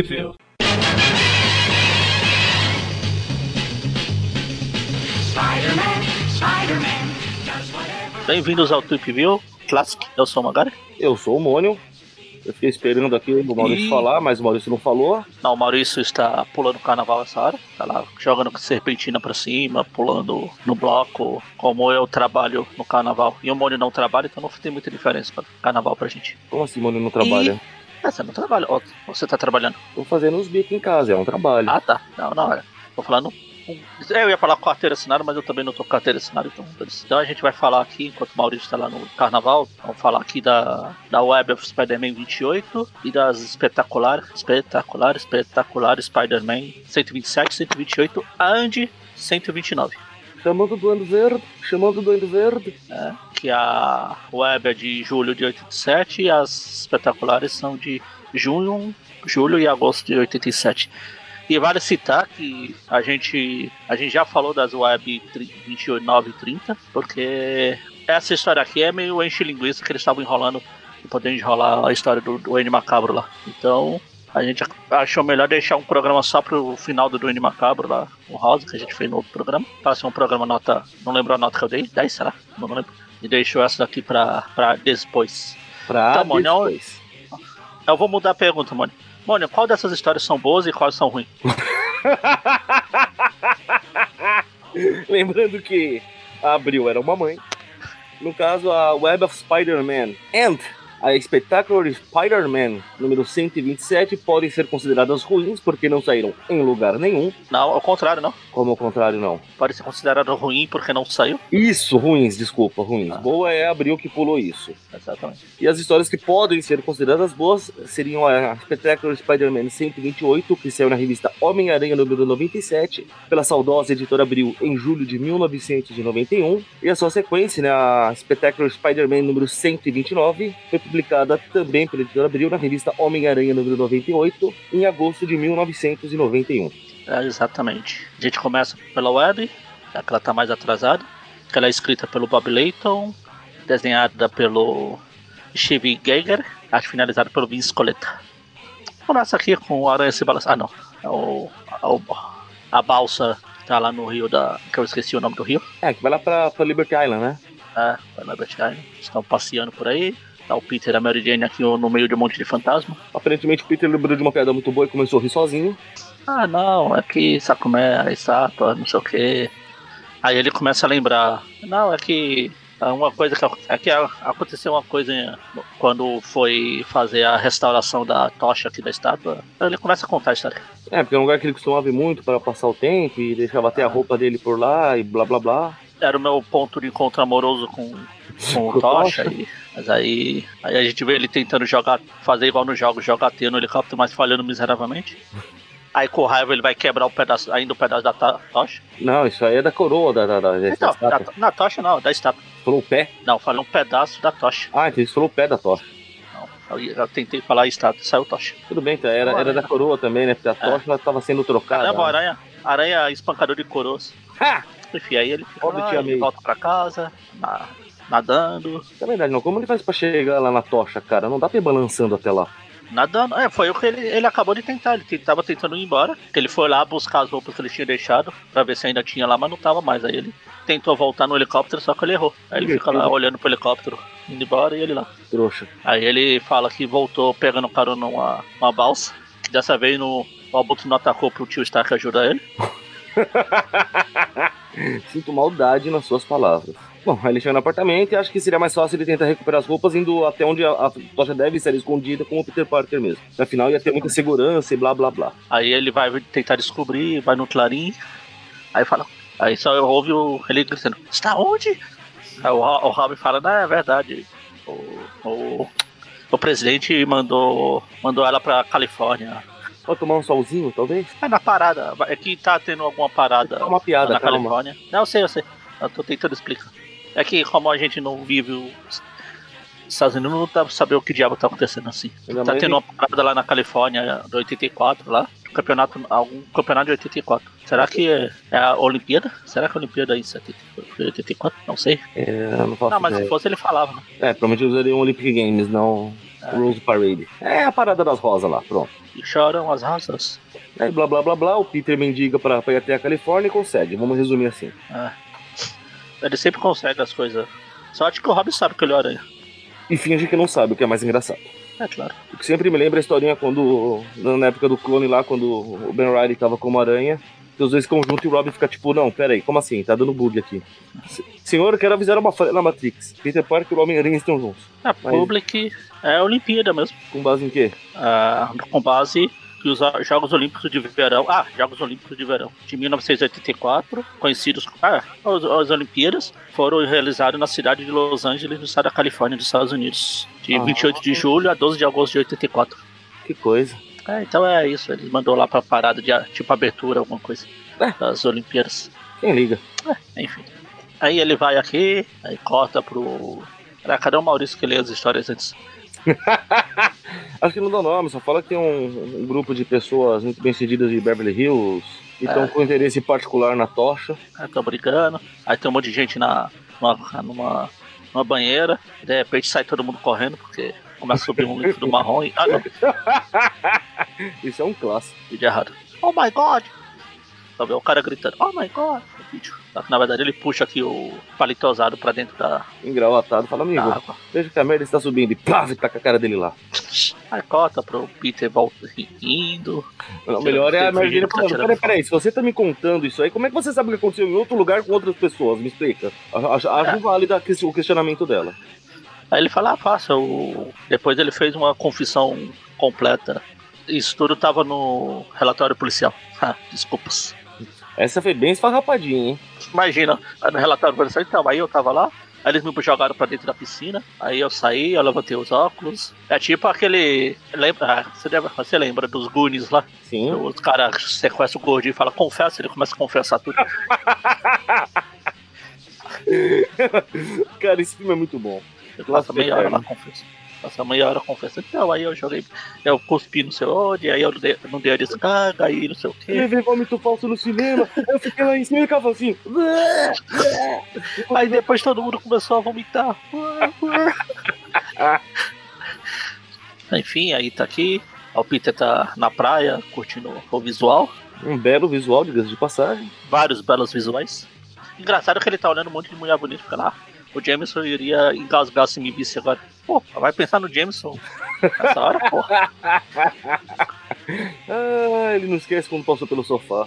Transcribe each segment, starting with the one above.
View. Bem-vindos ao Trip View Classic. Eu sou o Magari. Eu sou o Mônio. Eu fiquei esperando aqui o Maurício Ih. falar, mas o Maurício não falou. Não, o Maurício está pulando carnaval essa hora. Tá lá jogando serpentina pra cima, pulando no bloco. Como eu trabalho no carnaval e o Mônio não trabalha, então não tem muita diferença para carnaval pra gente. Como assim, Mônio não trabalha? Ah, você não trabalha. Ó, você tá trabalhando. Tô fazendo os bicos em casa, é um trabalho. Ah, tá. Não, não, é. Tô falando. com- Eu ia falar com carteira assinada, mas eu também não tô com carteira assinada, então. Então a gente vai falar aqui, enquanto o Maurício tá lá no carnaval, vamos falar aqui da, da Web of Spider-Man 28 e das espetaculares, espetacular, espetacular Spider-Man 127, 128 and 129. Chamando do Duende Verde, chamando do Duende Verde. né? Que a Web é de julho de 87 e as espetaculares são de junho, julho e agosto de 87. E vale citar que a gente, a gente já falou das Web 29 e 30, porque essa história aqui é meio enche-linguiça que eles estavam enrolando podendo enrolar a história do Duende Macabro lá. Então a gente achou melhor deixar um programa só pro final do Duende Macabro lá, o Rosa, que a gente fez no outro programa. Ser um programa nota. Não lembro a nota que eu dei, 10 será? Não lembro. E deixou essa daqui pra, pra depois. Pra Tá, Mônio, depois. Eu vou mudar a pergunta, Mônio. Mônio, qual dessas histórias são boas e quais são ruins? Lembrando que a Abril era uma mãe. No caso, a Web of Spider-Man and a Spectacular Spider-Man número 127 podem ser consideradas ruins porque não saíram em lugar nenhum. Não, ao contrário, não. Como ao contrário, não. Pode ser considerado ruim porque não saiu. Isso, ruins, desculpa, ruins. Ah. Boa é Abril que pulou isso. Exatamente. E as histórias que podem ser consideradas boas seriam a Spectacular Spider-Man 128, que saiu na revista Homem-Aranha número 97, pela saudosa editora Abril em julho de 1991, e a sua sequência, né, a Spectacular Spider-Man número 129, foi publicada também pela editora Abril na revista Homem-Aranha número 98, em agosto de 1991. É, exatamente. A gente começa pela web, já que ela tá mais atrasada. Que ela é escrita pelo Bob Layton, desenhada pelo Steve Geiger, arte finalizada pelo Vince Coletta. Começa aqui com o Aranha se balançando. Ah, não. É o, é o- a balsa tá lá no rio da. que eu esqueci o nome do rio. É, que vai lá pra, pra Liberty Island, né? É, vai na Liberty Island. Estão passeando por aí. Tá o Peter e a Mary Jane aqui no meio de um monte de fantasma. Aparentemente o Peter lembrou de uma piada muito boa e começou a rir sozinho. Ah, não, é que sabe como é a estátua, não sei o que. Aí ele começa a lembrar. Não, é que é uma coisa que é que aconteceu uma coisa quando foi fazer a restauração da tocha aqui da estátua. Ele começa a contar a história. É, porque é um lugar que ele costumava ir muito para passar o tempo e deixava até a roupa dele por lá e blá blá blá. Era o meu ponto de encontro amoroso com, com o Com Tocha. Tocha? E, mas aí, aí a gente vê ele tentando jogar, fazer igual nos jogos, jogar teia no helicóptero, mas falhando miseravelmente. Aí com raiva ele vai quebrar o pedaço, ainda o pedaço da to- tocha. Não, isso aí é da coroa da, da, da, Então, da, estátua. na tocha não, da estátua. Falou o pé? Não, falei um pedaço da tocha. Ah, então você falou o pé da tocha. Não, eu, tentei falar estátua, saiu tocha. Tudo bem, então, era, era da coroa também, né? Porque a tocha ela tava sendo trocada. Caramba, aranha, aranha espancador de coroas. Ha! Enfim, aí ele fica lá, ele volta pra casa, na- nadando. É verdade, não. Como ele faz pra chegar lá na tocha, cara? Não dá pra ir balançando até lá. Nadando, é, foi o que ele, ele acabou de tentar. Ele tava tentando ir embora. Que ele foi lá buscar as roupas que ele tinha deixado pra ver se ainda tinha lá, mas não tava mais. Aí ele tentou voltar no helicóptero, só que ele errou. Aí ele fica lá olhando pro helicóptero, indo embora e ele lá. Trouxa. Aí ele fala que voltou pegando carona numa uma balsa. Dessa vez no, o Abutre não atacou pro tio Stark ajudar ele. Sinto maldade nas suas palavras. Bom, ele chega no apartamento e acha que seria mais fácil ele tentar recuperar as roupas indo até onde a, tocha deve ser escondida com o Peter Parker mesmo. Afinal, ia ter muita segurança e blá blá blá. Aí ele vai tentar descobrir, vai no clarim. Aí fala. Aí só ouve o, ele gritando: Está onde? Aí o, o Robin fala: Não, é verdade. O, o, o presidente mandou, mandou ela pra Califórnia. Pode tomar um solzinho, talvez? É na parada. É que tá tendo alguma parada É uma piada, na calma. Califórnia. Não, eu sei, eu sei. Eu tô tentando explicar. É que como a gente não vive os Estados Unidos, não dá pra saber o que diabo tá acontecendo assim. Ainda Tá tendo uma parada lá na Califórnia do 84 lá. Campeonato, algum campeonato de 84. Será que é, é a Olimpíada? Será que a Olimpíada é em 70 foi 84? Não sei. É, não Não, mas se fosse ele falava, né? É, provavelmente eu usaria um Olympic Games, não. Rose Parade. É a parada das rosas lá, pronto. E choram as rosas. Aí blá blá blá blá, o Peter mendiga pra, pra ir até a Califórnia e consegue. Vamos resumir assim. É. Ele sempre consegue as coisas. Só acho que o Robin sabe que ele é o aranha. E finge que não sabe, o que é mais engraçado. É claro. O que sempre me lembra a historinha quando. Na época do clone lá, quando o Ben Riley tava como aranha. Os dois ficam juntos e o Robin fica tipo, não, pera aí, como assim? Tá dando bug aqui. Senhor, eu quero avisar uma falha na Matrix. Peter Parker e o Homem-Aranha estão juntos. A Public é a Olimpíada mesmo. Com base em quê? Ah, com base que os a- Jogos Olímpicos de Verão, ah, Jogos Olímpicos de Verão de 1984, conhecidos ah, as, as Olimpíadas, foram realizados na cidade de Los Angeles, no estado da Califórnia, dos Estados Unidos, de Ah. 28 de julho a 12 de agosto de 84. Que coisa. É, então é isso, ele mandou lá pra parada de ah, tipo abertura, alguma coisa É. das Olimpíadas. Quem liga? Enfim. Aí ele vai aqui, aí corta pro. Era, cadê o Maurício que lê as histórias antes? Acho que não dá nome, só fala que tem um, um grupo de pessoas muito bem-sucedidas de Beverly Hills que estão É. com interesse particular na tocha. Aí tão brigando, aí tem um monte de gente na, numa, numa, numa banheira, de repente sai todo mundo correndo, porque começa a subir um líquido marrom e. Ah não, Isso é um clássico. vídeo errado. Oh my god! Só vê o cara gritando, oh my god! No vídeo. Só que na verdade ele puxa aqui o palitosado pra dentro da, Engravatado. Fala, amigo, água. veja que a merda está subindo. E pá, tá com a cara dele lá. Aí corta pro Peter volta indo. Não, o melhor é a que tá falando, peraí, peraí, se você tá me contando isso aí, como é que você sabe o que aconteceu em outro lugar com outras pessoas? Me explica. Acho, acho É. válido o questionamento dela. Aí ele fala, ah, faça. O... Depois ele fez uma confissão completa. Isso tudo tava no relatório policial. Ah, desculpas. Essa foi bem esfarrapadinha, hein? Imagina, no relatório policial, então, aí eu tava lá, aí eles me jogaram pra dentro da piscina, aí eu saí, eu levantei os óculos. É tipo aquele. Lembra, ah, você, deve, você lembra dos Goonies lá? Sim. Os caras sequestram o gordinho e falam, confessa, ele começa a confessar tudo. Cara, esse filme é muito bom. Eu Clássico meia hora lá confessando. Passa meia hora confessando. Então, aí eu joguei, eu cuspi no seu onde, aí eu não dei, não dei a descarga, aí não sei o quê. levei vômito falso no cinema, eu fiquei lá em cima e ficava assim. Aí depois todo mundo começou a vomitar. Enfim, aí tá aqui. O Peter tá na praia, curtindo o visual. Um belo visual, diga de passagem. Vários belos visuais. Engraçado que ele tá olhando um monte de mulher bonita fica lá. O Jameson iria engasgar se me visse agora. Pô, vai pensar no Jameson nessa hora, porra. Ah, ele não esquece quando passou pelo sofá.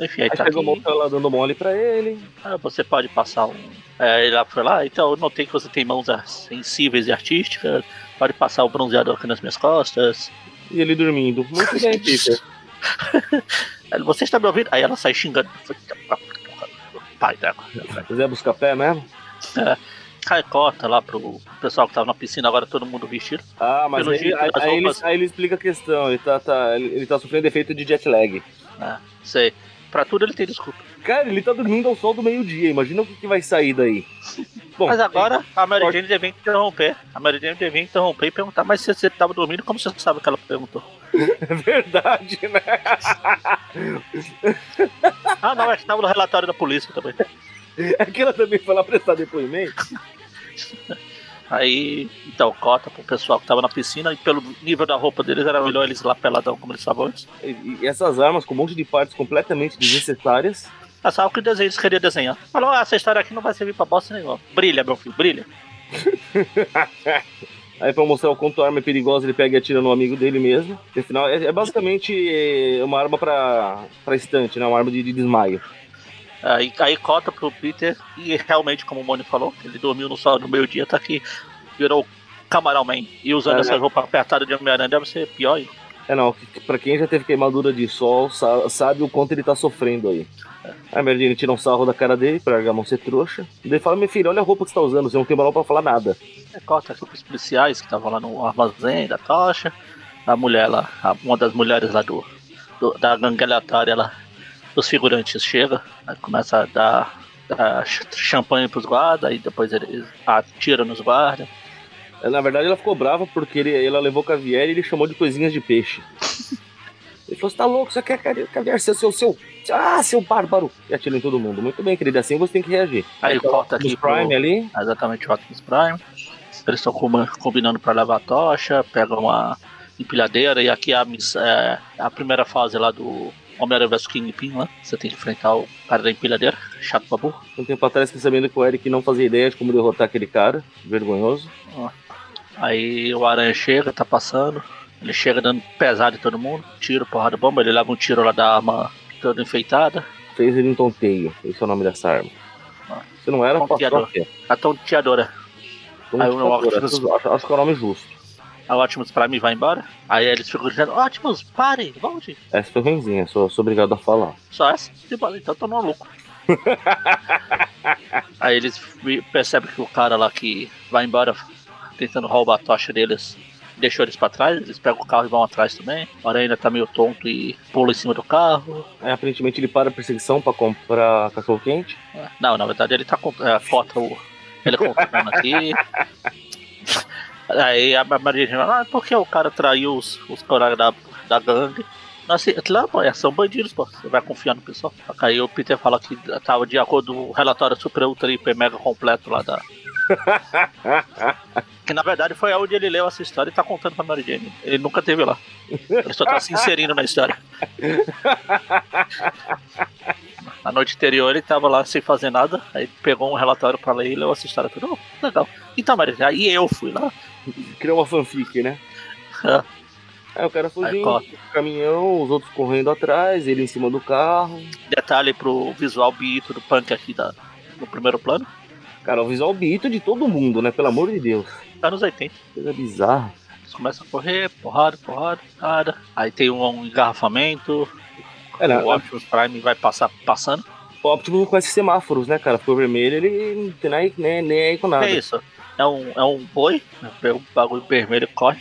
Enfim, aí Aí tá chegou aqui. lá dando mole pra ele. Ah, você pode passar um. É, ele lá foi lá, então eu notei que você tem mãos ah, sensíveis e artísticas. Pode passar o bronzeador aqui nas minhas costas. E ele dormindo. Muito bem, Peter. Você está me ouvindo? Aí ela sai xingando. Pai dela. Quiser buscar pé mesmo? Aí corta lá pro pessoal que tava na piscina, agora todo mundo vestido. Ah, mas aí, jeito, aí- aí ele, aí ele explica a questão. Ele tá, tá- ele, tá sofrendo efeito de jet lag. né? Sei. Pra tudo ele tem desculpa. Cara, ele tá dormindo ao sol do meio-dia. Imagina o que, que vai sair daí. Bom, Mas agora a Mary. Jane devia interromper. A Mary Jane devia interromper e perguntar, mas se você tava dormindo, como você sabe que ela perguntou? É verdade, né? Ah, não, é que tava no relatório da polícia também. É que ela também foi lá prestar depoimento. Aí, então, cota pro pessoal que tava na piscina e pelo nível da roupa deles era melhor eles lá peladão como eles estavam antes. E, e essas armas com um monte de partes completamente desnecessárias. Ah, sabe o que o desenho eles queriam desenhar? Falou, ah, essa história aqui não vai servir pra bosta nenhuma. Brilha, meu filho, brilha. Aí pra mostrar o quanto a arma é perigosa, ele pega e atira no amigo dele mesmo. E, afinal, é, é basicamente é, uma arma pra, pra estante, né? Uma arma de, de desmaio. Aí, aí cota pro Peter e realmente, como o Mônio falou, ele dormiu no sol no meio-dia, tá aqui, virou Camarão Man. E usando É, essa né? roupa apertada de Homem-Aranha deve ser pior. hein? É não, pra quem já teve queimadura de sol, sa- sabe o quanto ele tá sofrendo aí. Aí a Mary Jane tira um sarro da cara dele pra Gargamon ser trouxa. E daí fala, meu filho, olha a roupa que você tá usando, você não tem moral pra falar nada. É, corta aqui pros policiais que estavam lá no armazém da tocha. A mulher lá, uma das mulheres lá do, do- da gangue aleatória lá, dos figurantes chega, aí começa a dar, dar ch- champanhe pros guardas, aí depois ele atira nos guardas. É, Na verdade, ela ficou brava porque ele, ela levou caviar e ele chamou de coisinhas de peixe. Ele falou, você tá louco, você quer caviar, caviar seu, seu, seu, ah, seu bárbaro. E atira em todo mundo. Muito bem, querida, assim você tem que reagir. Aí Então, corta aqui Prime pro- ali, Exatamente, o Optimus Prime. Eles estão combinando para levar a tocha, pegam uma empilhadeira e aqui é a, é, a primeira fase lá do Homem-Aranha vs Kingpin lá. Você tem que enfrentar o cara da empilhadeira, chato pra burro. Um tempo atrás fiquei sabendo que o Eric não fazia ideia de como derrotar aquele cara, vergonhoso. Aí o Aranha chega, tá passando. Ele chega dando pesado em todo mundo, tiro, porrada, bomba. Ele leva um tiro lá da arma toda enfeitada. Fez ele um tonteio, esse é o nome dessa arma. Ah. Se não era, tonteadora. A tonteadora. Aí o acho, acho que é o nome justo. A Optimus Prime vai embora. Aí eles ficam dizendo, Optimus, pare, volte. Essa foi ruimzinha, sou, sou obrigado a falar. Só essa? Então tô maluco. Aí eles percebem que o cara lá que vai embora tentando roubar a tocha deles deixou eles pra trás, eles pegam o carro e vão atrás também. O Aranha ainda tá meio tonto e pula em cima do carro. É, aparentemente ele para a perseguição pra comprar cachorro quente. É. Não, na verdade ele tá é, contra o. Ele comprando aqui. Aí a Maria diz, ah, por que o cara traiu os, os colegas da, da gangue? Assim, lá, pô, é, são bandidos, pô. Você vai confiar no pessoal. Aí o Peter fala que tava de acordo com o relatório super ultra hiper mega completo lá da. que na verdade foi onde ele leu essa história e tá contando pra Mary Jane. Ele nunca teve lá. Ele só tá se inserindo na história. Na noite anterior ele tava lá sem fazer nada, aí pegou um relatório pra ler e leu essa história toda. Oh, legal. Então, Mary Jane, aí eu fui lá. Criou uma fanfic, né? É. Aí o cara fugindo, caminhão, os outros correndo atrás, ele em cima do carro. Detalhe pro visual bito do punk aqui da, no primeiro plano. Cara, o visual bito de todo mundo, né? Pelo amor de Deus. Anos 80. Coisa bizarra. Eles começam a correr, porrada, porrada, porrada. Aí tem um, um engarrafamento. É, não, o Optimus Prime vai passar passando. O Optimus não conhece semáforos, né, cara? Ficou vermelho, ele não tem nem, nem, nem aí com nada. É isso. É um, é um boi, pega um bagulho vermelho corre.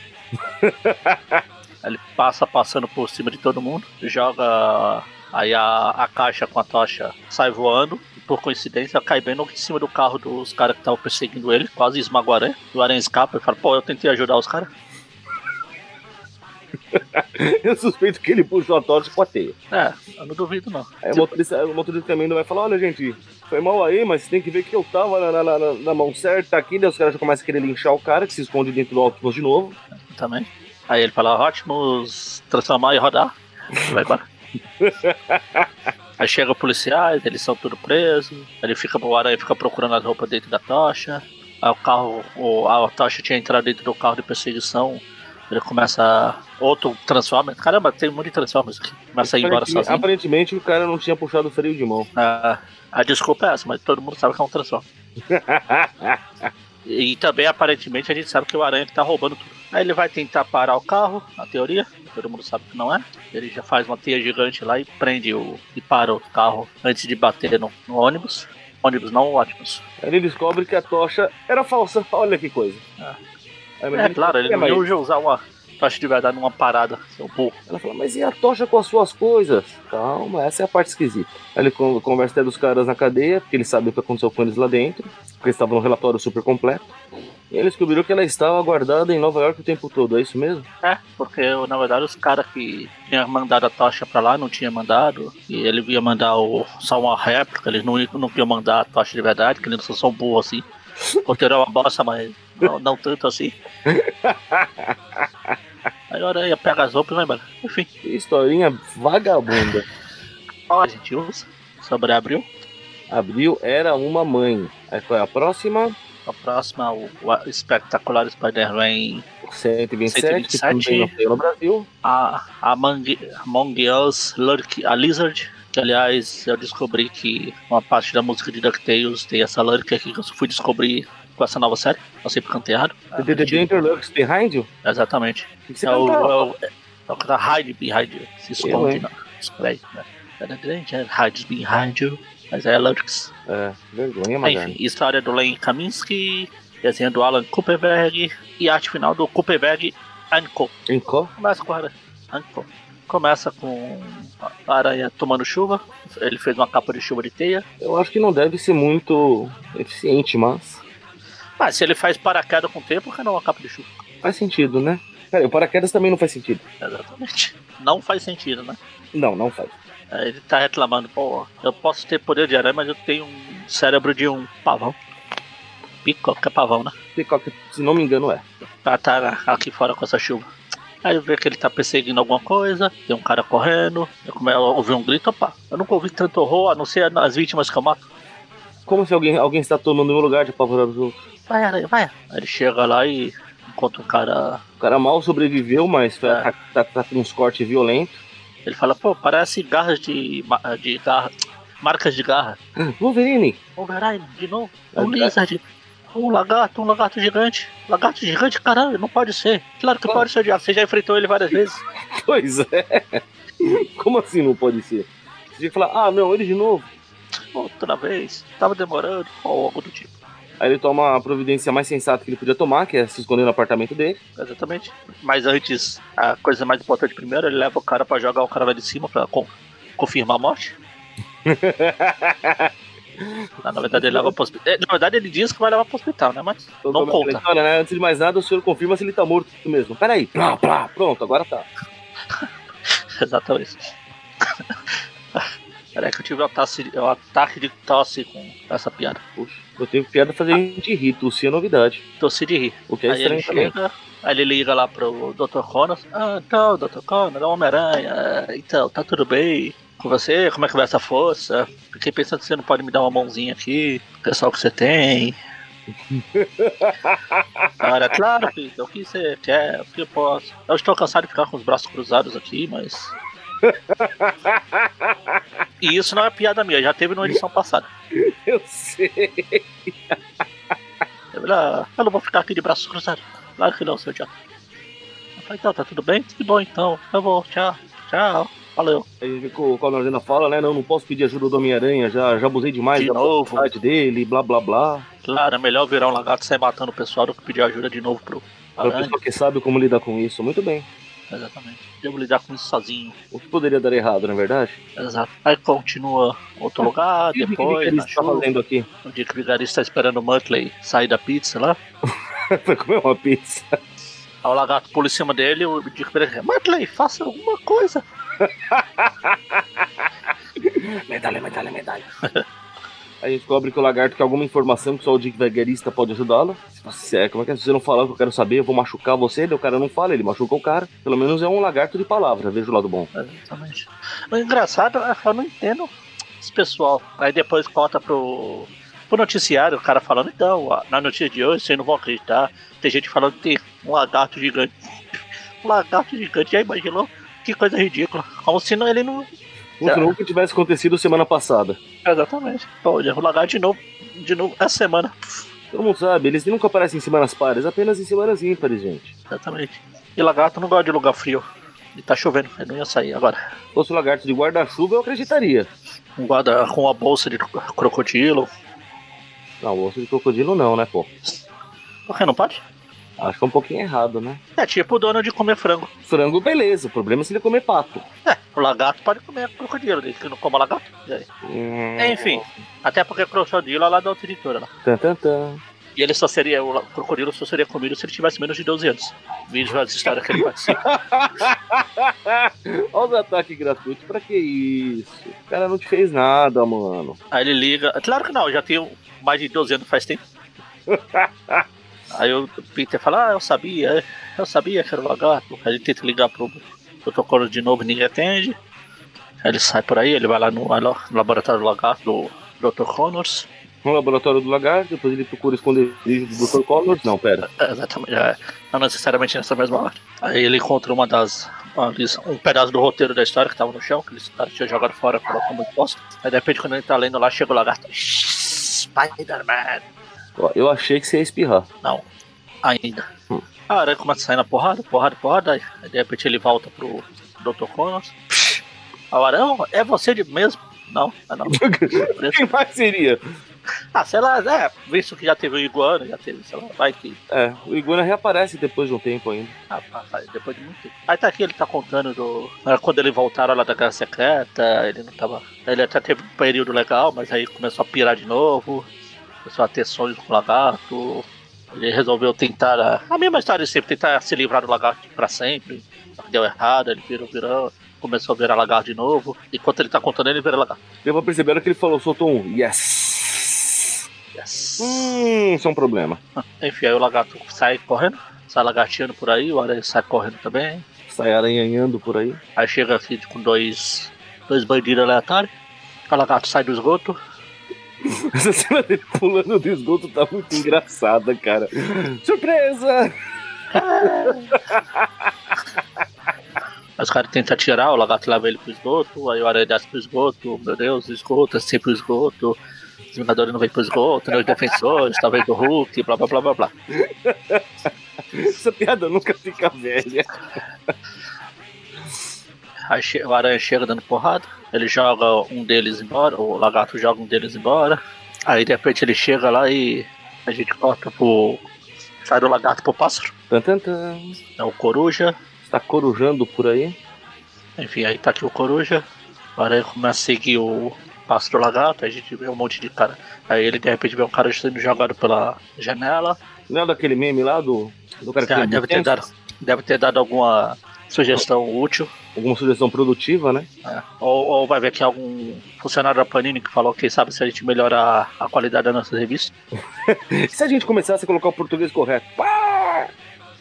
Ele passa passando por cima de todo mundo, joga aí a, a caixa com a tocha, sai voando. E por coincidência, cai bem no em cima do carro dos caras que estavam perseguindo ele, quase esmaga o aranha. O aranha escapa e fala: Pô, eu tentei ajudar os caras. eu suspeito que ele puxou a tocha com a teia. É, eu não duvido não. Aí o motorista, o motorista também não vai falar: Olha, gente, foi mal aí, mas tem que ver que eu tava na, na, na, na mão certa aqui. Daí os caras já começam a querer linchar o cara, que se esconde dentro do Optimus de novo. Também. Aí ele fala, Optimus, transformar e rodar. Vai embora. Aí chega o policiais, eles são tudo presos. Ele fica, o aranha fica procurando as roupas dentro da tocha. Aí o carro, o, a tocha tinha entrado dentro do carro de perseguição. Ele começa. Outro transforma. Caramba, tem um monte de Transformers aqui. Começa a ir embora sozinho. Aparentemente o cara não tinha puxado o freio de mão. Ah, a desculpa é essa, mas todo mundo sabe que é um Transformer. e também, aparentemente, a gente sabe que o Aranha que tá roubando tudo. Aí ele vai tentar parar o carro, na teoria, todo mundo sabe que não é. Ele já faz uma teia gigante lá e prende o. e para o carro antes de bater no, no ônibus. Ônibus não, ônibus. Aí ele descobre que a tocha era falsa. Olha que coisa. É, é claro, ele não ia usar uma tocha de verdade numa parada, seu burro. Ela fala, mas e a tocha com as suas coisas? Calma, essa é a parte esquisita. Aí ele conversa até dos caras na cadeia, porque ele sabe o que aconteceu com eles lá dentro, porque eles estavam no relatório super completo. E ele descobriu que ela estava guardada em Nova York o tempo todo, é isso mesmo? É, porque na verdade os caras que tinham mandado a tocha pra lá não tinham mandado. E ele ia mandar o, só uma réplica, eles não, não iam mandar a tocha de verdade, que eles não são burros assim. O roteiro é uma bosta, mas não, não tanto assim. Aí a aranha pega as roupas e vai embora. Enfim. Historinha vagabunda. Ó, a gente usa sobre Abril. Abril era uma mãe. Aí é a próxima? A próxima, o, o espetacular Spider-Man 127, 127 que no Brasil. A, a Among, Among Us Lurk, a Lizard, aliás eu descobri que uma parte da música de DuckTales tem essa Lurk aqui que eu fui descobrir com essa nova série. Eu sempre cantei errado. The, the Danger Lurks Behind You? Exatamente. Que que é, o, é, o, é o que tá hide behind you. Se esconde, não. Esconde, né? The Danger hides behind you. Mas é Lurks. É, vergonha, mas. Enfim, história do Len Kaminsky, desenho do Alan Kuperberg e arte final do Kuperberg Co. Co? Começa com a Anko. Começa com a aranha tomando chuva. Ele fez uma capa de chuva de teia. Eu acho que não deve ser muito eficiente, mas. Mas se ele faz paraquedas com o tempo, por que não uma capa de chuva? Faz sentido, né? Pera, o paraquedas também não faz sentido. Exatamente. Não faz sentido, né? Não, não faz. Ele tá reclamando, pô, eu posso ter poder de aranha, mas eu tenho um cérebro de um pavão. Picoca é pavão, né? Peacock, se não me engano, é. Pra tá aqui fora com essa chuva. Aí vê que ele tá perseguindo alguma coisa, tem um cara correndo, eu come- eu ouvi um grito, opa, eu nunca ouvi tanto horror, a não ser as vítimas que eu mato. Como se alguém, alguém está tomando o meu lugar de apavorar os outros. Vai, aranha, vai. Aí ele chega lá e encontra um cara. O cara mal sobreviveu, mas É. tá, tá, tá com uns cortes violentos. Ele fala, pô, parece garras de. de garra. Marcas de garra. Wolverine! Wolverine, de novo. Um lizard. Um lagarto, um lagarto gigante. Lagarto gigante, caralho, não pode ser. Claro que Como? pode ser, você já enfrentou ele várias vezes. Pois é. Como assim não pode ser? Você tinha que falar, ah, não, ele de novo. Outra vez, tava demorando, ou algo do tipo. Aí ele toma a providência mais sensata que ele podia tomar, que é se esconder no apartamento dele. Exatamente. Mas antes, a coisa mais importante primeiro, ele leva o cara pra jogar o cara lá de cima pra con- confirmar a morte. Na verdade, ele leva pro hospital. Na verdade, ele diz que vai levar pro hospital, né? Mas Então, não toma conta. história, né? Antes de mais nada, o senhor confirma se ele tá morto mesmo. Peraí. Plá, plá. Pronto, agora tá. Exatamente. Peraí que eu tive um ataque, um ataque de tosse com essa piada. Puxa, eu tenho piada fazer a gente rir. Tossir é novidade. Tossi de rir. O que é aí ele estranho também. chega, aí ele liga lá pro Dr. Connors. Ah, então, Dr. Connors, é Homem-Aranha. Ah, Então, tá tudo bem com você? Como é que vai essa força? Fiquei pensando se você não pode me dar uma mãozinha aqui. Pessoal que você tem. Cara, claro, filho. O que você quer? O que eu posso? Eu estou cansado de ficar com os braços cruzados aqui, mas. E isso não é piada minha, já teve numa edição passada. Eu sei. Eu, ah, eu não vou ficar aqui de braços cruzados. Claro que não, seu idiota. Eu falei, então, tá tudo bem? Tudo bom então. Tá bom, tchau. Tchau. Valeu. Aí o ainda fala, né? Não, não posso pedir ajuda do Homem-Aranha, já, já abusei demais De da novo. vontade dele, blá blá blá. Claro, é melhor virar um lagarto e sair matando o pessoal do que pedir ajuda de novo pro Para a aranha. pessoa que sabe como lidar com isso, muito bem. Exatamente. Devo lidar com isso sozinho. O que poderia dar errado, não é verdade? Exato. Aí continua outro lugar, O que o depois, na está fazendo aqui? O dia que o vigarista está esperando o Muttley sair da pizza lá. Foi comer uma pizza. Aí o lagarto pula em cima dele e o Dick Grayson, Muttley, faça alguma coisa. Medalha, medalha, medalha. Aí descobre que o lagarto quer alguma informação que só o Dick Vigarista pode ajudá-lo. É, como é que é? Se você não falar o que eu quero saber, eu vou machucar você. Daí o cara não fala, ele machuca o cara. Pelo menos é um lagarto de palavra, veja o lado bom. Exatamente. O engraçado é que eu não entendo esse pessoal. Aí depois conta pro, pro noticiário, o cara falando, então, ó, na notícia de hoje vocês não vão acreditar. Tem gente falando que tem um lagarto gigante. Um lagarto gigante, já imaginou? Que coisa ridícula. Como se não, ele não. Como se nunca tivesse acontecido semana passada. Exatamente. Olha, o lagarto de novo, de novo, essa semana. Todo mundo sabe, eles nunca aparecem em semanas pares, apenas em semanas ímpares, gente. Exatamente. E lagarto não gosta de lugar frio. E tá chovendo, ele não ia sair agora. Se fosse o lagarto de guarda-chuva, eu acreditaria. Um guarda com uma bolsa de crocodilo. Não, o osso de crocodilo não, né, pô? Por que não pode? Acho que é um pouquinho errado, né? É tipo o dono de comer frango. Frango, beleza. O problema é se ele comer pato. É, o lagarto pode comer crocodilo, desde que não coma lagarto. Hum, Enfim, até porque crocodilo é lá da outra editora lá. Tan, tan, tan. E ele só seria, o crocodilo só seria comido se ele tivesse menos de 12 anos. Vídeo as histórias que ele participa. Olha os ataques gratuitos, pra que isso? O cara não te fez nada, mano. Aí ele liga. Claro que não, eu já tenho mais de 12 anos faz tempo. Aí o Peter fala, ah, eu sabia, eu sabia que era o lagarto. Aí ele tenta ligar pro protocolo de novo e ninguém atende. Aí ele sai por aí, ele vai lá no, no laboratório do lagarto do Dr. Connors. No laboratório do lagarto, depois ele procura esconderijo do Dr. Connors. Não, pera. É, Exatamente, é, não necessariamente nessa mesma hora. Aí ele encontra uma das. uma um pedaço do roteiro da história que tava no chão, que eles cara tinha jogado fora e colocou muito posto. Aí de repente, quando ele tá lendo lá, chega o lagarto. Spider-Man! Eu achei que você ia espirrar. Não, ainda. Hum. A aranha começa a sair na porrada, porrada, porrada. Aí de repente ele volta pro Dr. Connors. A aranha, é você de mesmo? Não, é não. Quem mais seria? Ah, sei lá, é, visto que já teve o Iguana, já teve, sei lá, vai que É, o Iguana reaparece depois de um tempo ainda. Ah, pá, depois de muito tempo. Aí tá aqui, ele tá contando do. ah, Quando ele voltaram lá da Guerra Secreta, ele não tava. Ele até teve um período legal, mas aí começou a pirar de novo. Começou a ter sonhos com o lagarto. Ele resolveu tentar. A, a mesma história de sempre, tentar se livrar do lagarto pra sempre. Deu errado, ele virou, virou. Começou a virar lagarto de novo. Enquanto ele tá contando, ele vira lagarto. Deu pra perceber que ele falou, soltou um yes. Yes. Hum, isso é um problema. Enfim, aí o lagarto sai correndo, sai lagarteando por aí, o aranha sai correndo também. Sai aranhando por aí. Aí chega aqui com dois, dois bandidos aleatórios. O lagarto sai do esgoto. Essa cena dele pulando do esgoto tá muito engraçada, cara. Surpresa! Aí os caras tentam atirar, o lagarto leva ele pro esgoto, aí o aranha desce pro esgoto, meu Deus, esgoto, é sempre o esgoto. Os Vingadores não vêm pro esgoto, nem os defensores, talvez do Hulk, blá blá blá blá blá. Essa piada nunca fica velha. Aí o aranha chega dando porrada, ele joga um deles embora, o lagarto joga um deles embora. Aí de repente ele chega lá e a gente corta pro. Sai do lagarto pro pássaro, Tan, tan, tan. é o coruja. Está corujando por aí. Enfim, aí tá aqui o coruja. O aranha começa a seguir o pássaro lagarto, aí a gente vê um monte de cara. Aí ele de repente vê um cara sendo jogado pela janela. Não é daquele meme lá do, do cara que Ah, deve, ter dado, deve ter dado alguma sugestão útil. Alguma sugestão produtiva, né? É. Ou, ou vai ver que algum funcionário da Panini que falou que sabe se a gente melhorar a qualidade das nossas revistas. E se a gente começasse a colocar o português correto? Pá!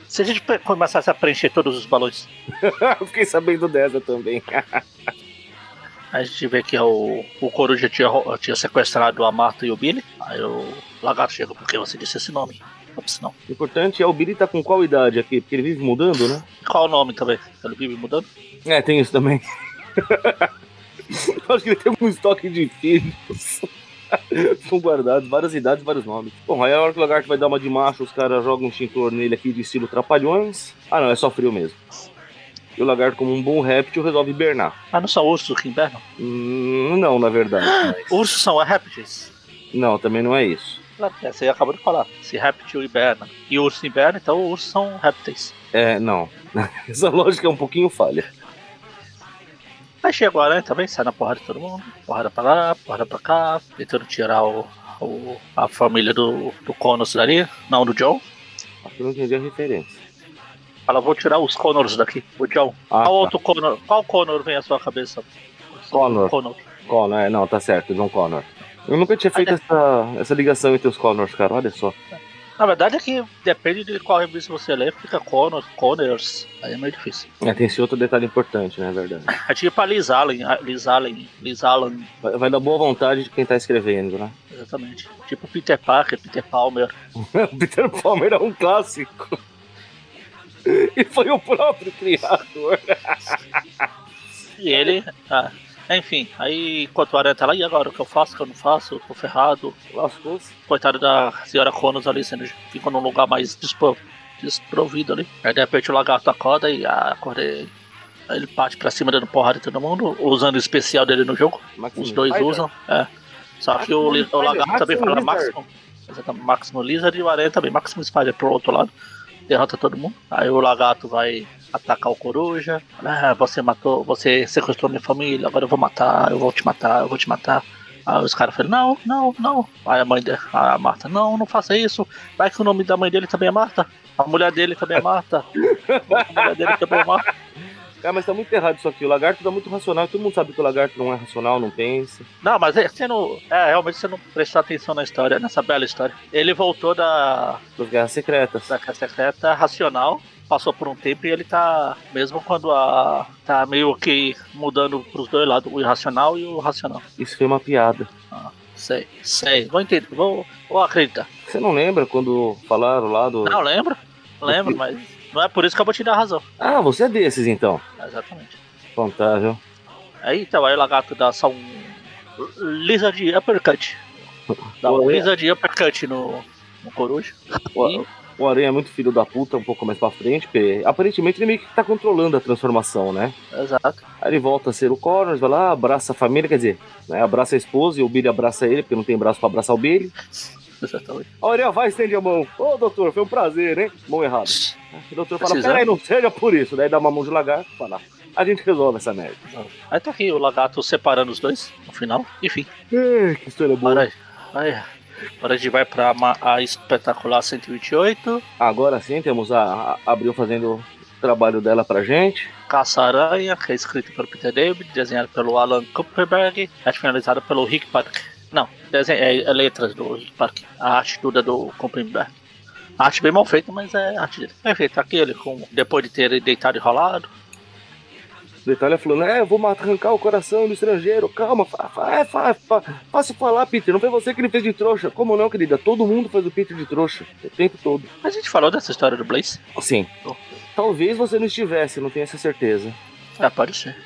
Se a gente começasse a preencher todos os balões, fiquei sabendo dessa também. a gente vê que é o, o Coruja tinha, tinha sequestrado a Marta e o Billy. Aí o lagarto chega, porque você disse esse nome? Ops, não. O importante é o Billy tá com qual idade aqui? Porque ele vive mudando, né? Qual o nome também? Ele vive mudando? É, tem isso também. Acho que ele tem um estoque de filhos. São guardados, várias idades, vários nomes. Bom, aí a hora que o lagarto vai dar uma de macho, os caras jogam um extintor nele aqui de estilo trapalhões. Ah, não, é só frio mesmo. E o lagarto, como um bom réptil, resolve hibernar. Ah, não são ursos que invernam? Hum, não, na verdade. mas- Ursos são répteis. Não, também não é isso. É, Você acabou de falar. Se réptil hiberna e urso hiberna, então ursos são répteis. É, não. Essa lógica é um pouquinho falha. Aí chega o aranha também, sai na porrada de todo mundo. Porrada pra lá, porrada pra cá. Tentando tirar o, o- a família do, do Connors dali. Não, do John. Acho que não entendi a referência. Fala, vou tirar os Connors daqui. O John. Ah, qual tá. outro Connor? Qual Connor vem à sua cabeça? Connor. Connor. Connor, é, não, tá certo, John Connor. Eu nunca tinha feito essa, essa ligação entre os Connors, cara, olha só. Na verdade é que depende de qual revista você lê, fica Connor, Connors. Aí é meio difícil. É, tem esse outro detalhe importante, né, é verdade. É tipo a Liz Allen, Liz Allen, Liz Allen, Vai, vai dar boa vontade de quem tá escrevendo, né? exatamente. Tipo Peter Parker, Peter Palmer. Peter Palmer é um clássico. E foi o próprio criador. E ele. Ah, enfim, aí enquanto o Aranha tá lá, e agora o que eu faço, o que eu não faço, eu tô ferrado. Lascou-se. Coitado da senhora Conos ali, sendo, fica num lugar mais despro, desprovido ali. Aí de repente o lagarto acorda e ah, acordei. Aí ele parte pra cima dando porrada em todo mundo, usando o especial dele no jogo. Maximus Os dois Spider. usam. É. Só que o, o lagarto também Maximum fala Lizard. Maximum. Maximum Lizard e o Aranha também. Maximum Spider pro outro lado. Derrota todo mundo. Aí o lagarto vai atacar o coruja. Ah, você matou, você sequestrou minha família, agora eu vou matar, eu vou te matar, eu vou te matar. Aí os caras falam, não, não, não. Aí a mãe de, a Marta, não, não faça isso. Vai que o nome da mãe dele também é Marta. A mulher dele também é Marta. A mulher dele também é Marta. Cara, mas tá muito errado isso aqui. O lagarto tá muito racional. Todo mundo sabe que o lagarto não é racional, não pensa. Não, mas é, você não. É, realmente você não prestou atenção na história, nessa bela história. Ele voltou da, Das guerras secretas. da Casa Secreta racional, passou por um tempo e ele tá. Mesmo quando a. tá meio que mudando pros dois lados, o irracional e o racional. Isso foi uma piada. Ah, sei, sei. Vou entender, vou, vou acreditar. Você não lembra quando falaram lá do. Não, lembro, lembro, mas não é por isso que eu vou te dar razão. Ah, você é desses então. Exatamente. Fantástico. Aí então, aí o lagarto dá só um. Lizard Uppercut. Dá um Ué. Lizard Uppercut no, no coruja. O, o Aranha é muito filho da puta um pouco mais pra frente, porque aparentemente ele meio que tá controlando a transformação, né? Exato. Aí ele volta a ser o Connors, vai lá, abraça a família, quer dizer, né, abraça a esposa e o Billy abraça ele, porque não tem braço pra abraçar o Billy. Exatamente. A Aranha vai e estende a mão. Ô, doutor, foi um prazer, hein? Mão errada. O doutor fala, Precisando. peraí, não seja por isso. Daí dá uma mão de lagarto e fala, a gente resolve essa merda. Aí tá aqui o lagarto separando os dois no final. Enfim, Ei, que história boa. agora, aí, agora a gente vai pra ma- a espetacular 128. Agora sim, temos a, a Abril fazendo o trabalho dela pra gente. Caça-Aranha, que é escrito pelo Peter David, desenhado pelo Alan Kupperberg, é finalizado pelo Rick Parker. Não, desenho, é, é letras do, parque. A arte toda do Comprimberg. A arte bem mal feita, mas é arte dele. É feito aqui ele, com, depois de ter deitado e rolado. Detalhe falando, é, eu vou arrancar o coração do estrangeiro. Calma, fa, fa, é, fa, fa, faça falar, Peter. Não foi você que ele fez de trouxa. Como não, querida? Todo mundo faz o Peter de trouxa. O tempo todo. A gente falou dessa história do Blaze? Sim. Oh. Talvez você não estivesse, não tenho essa certeza. É, pode ser.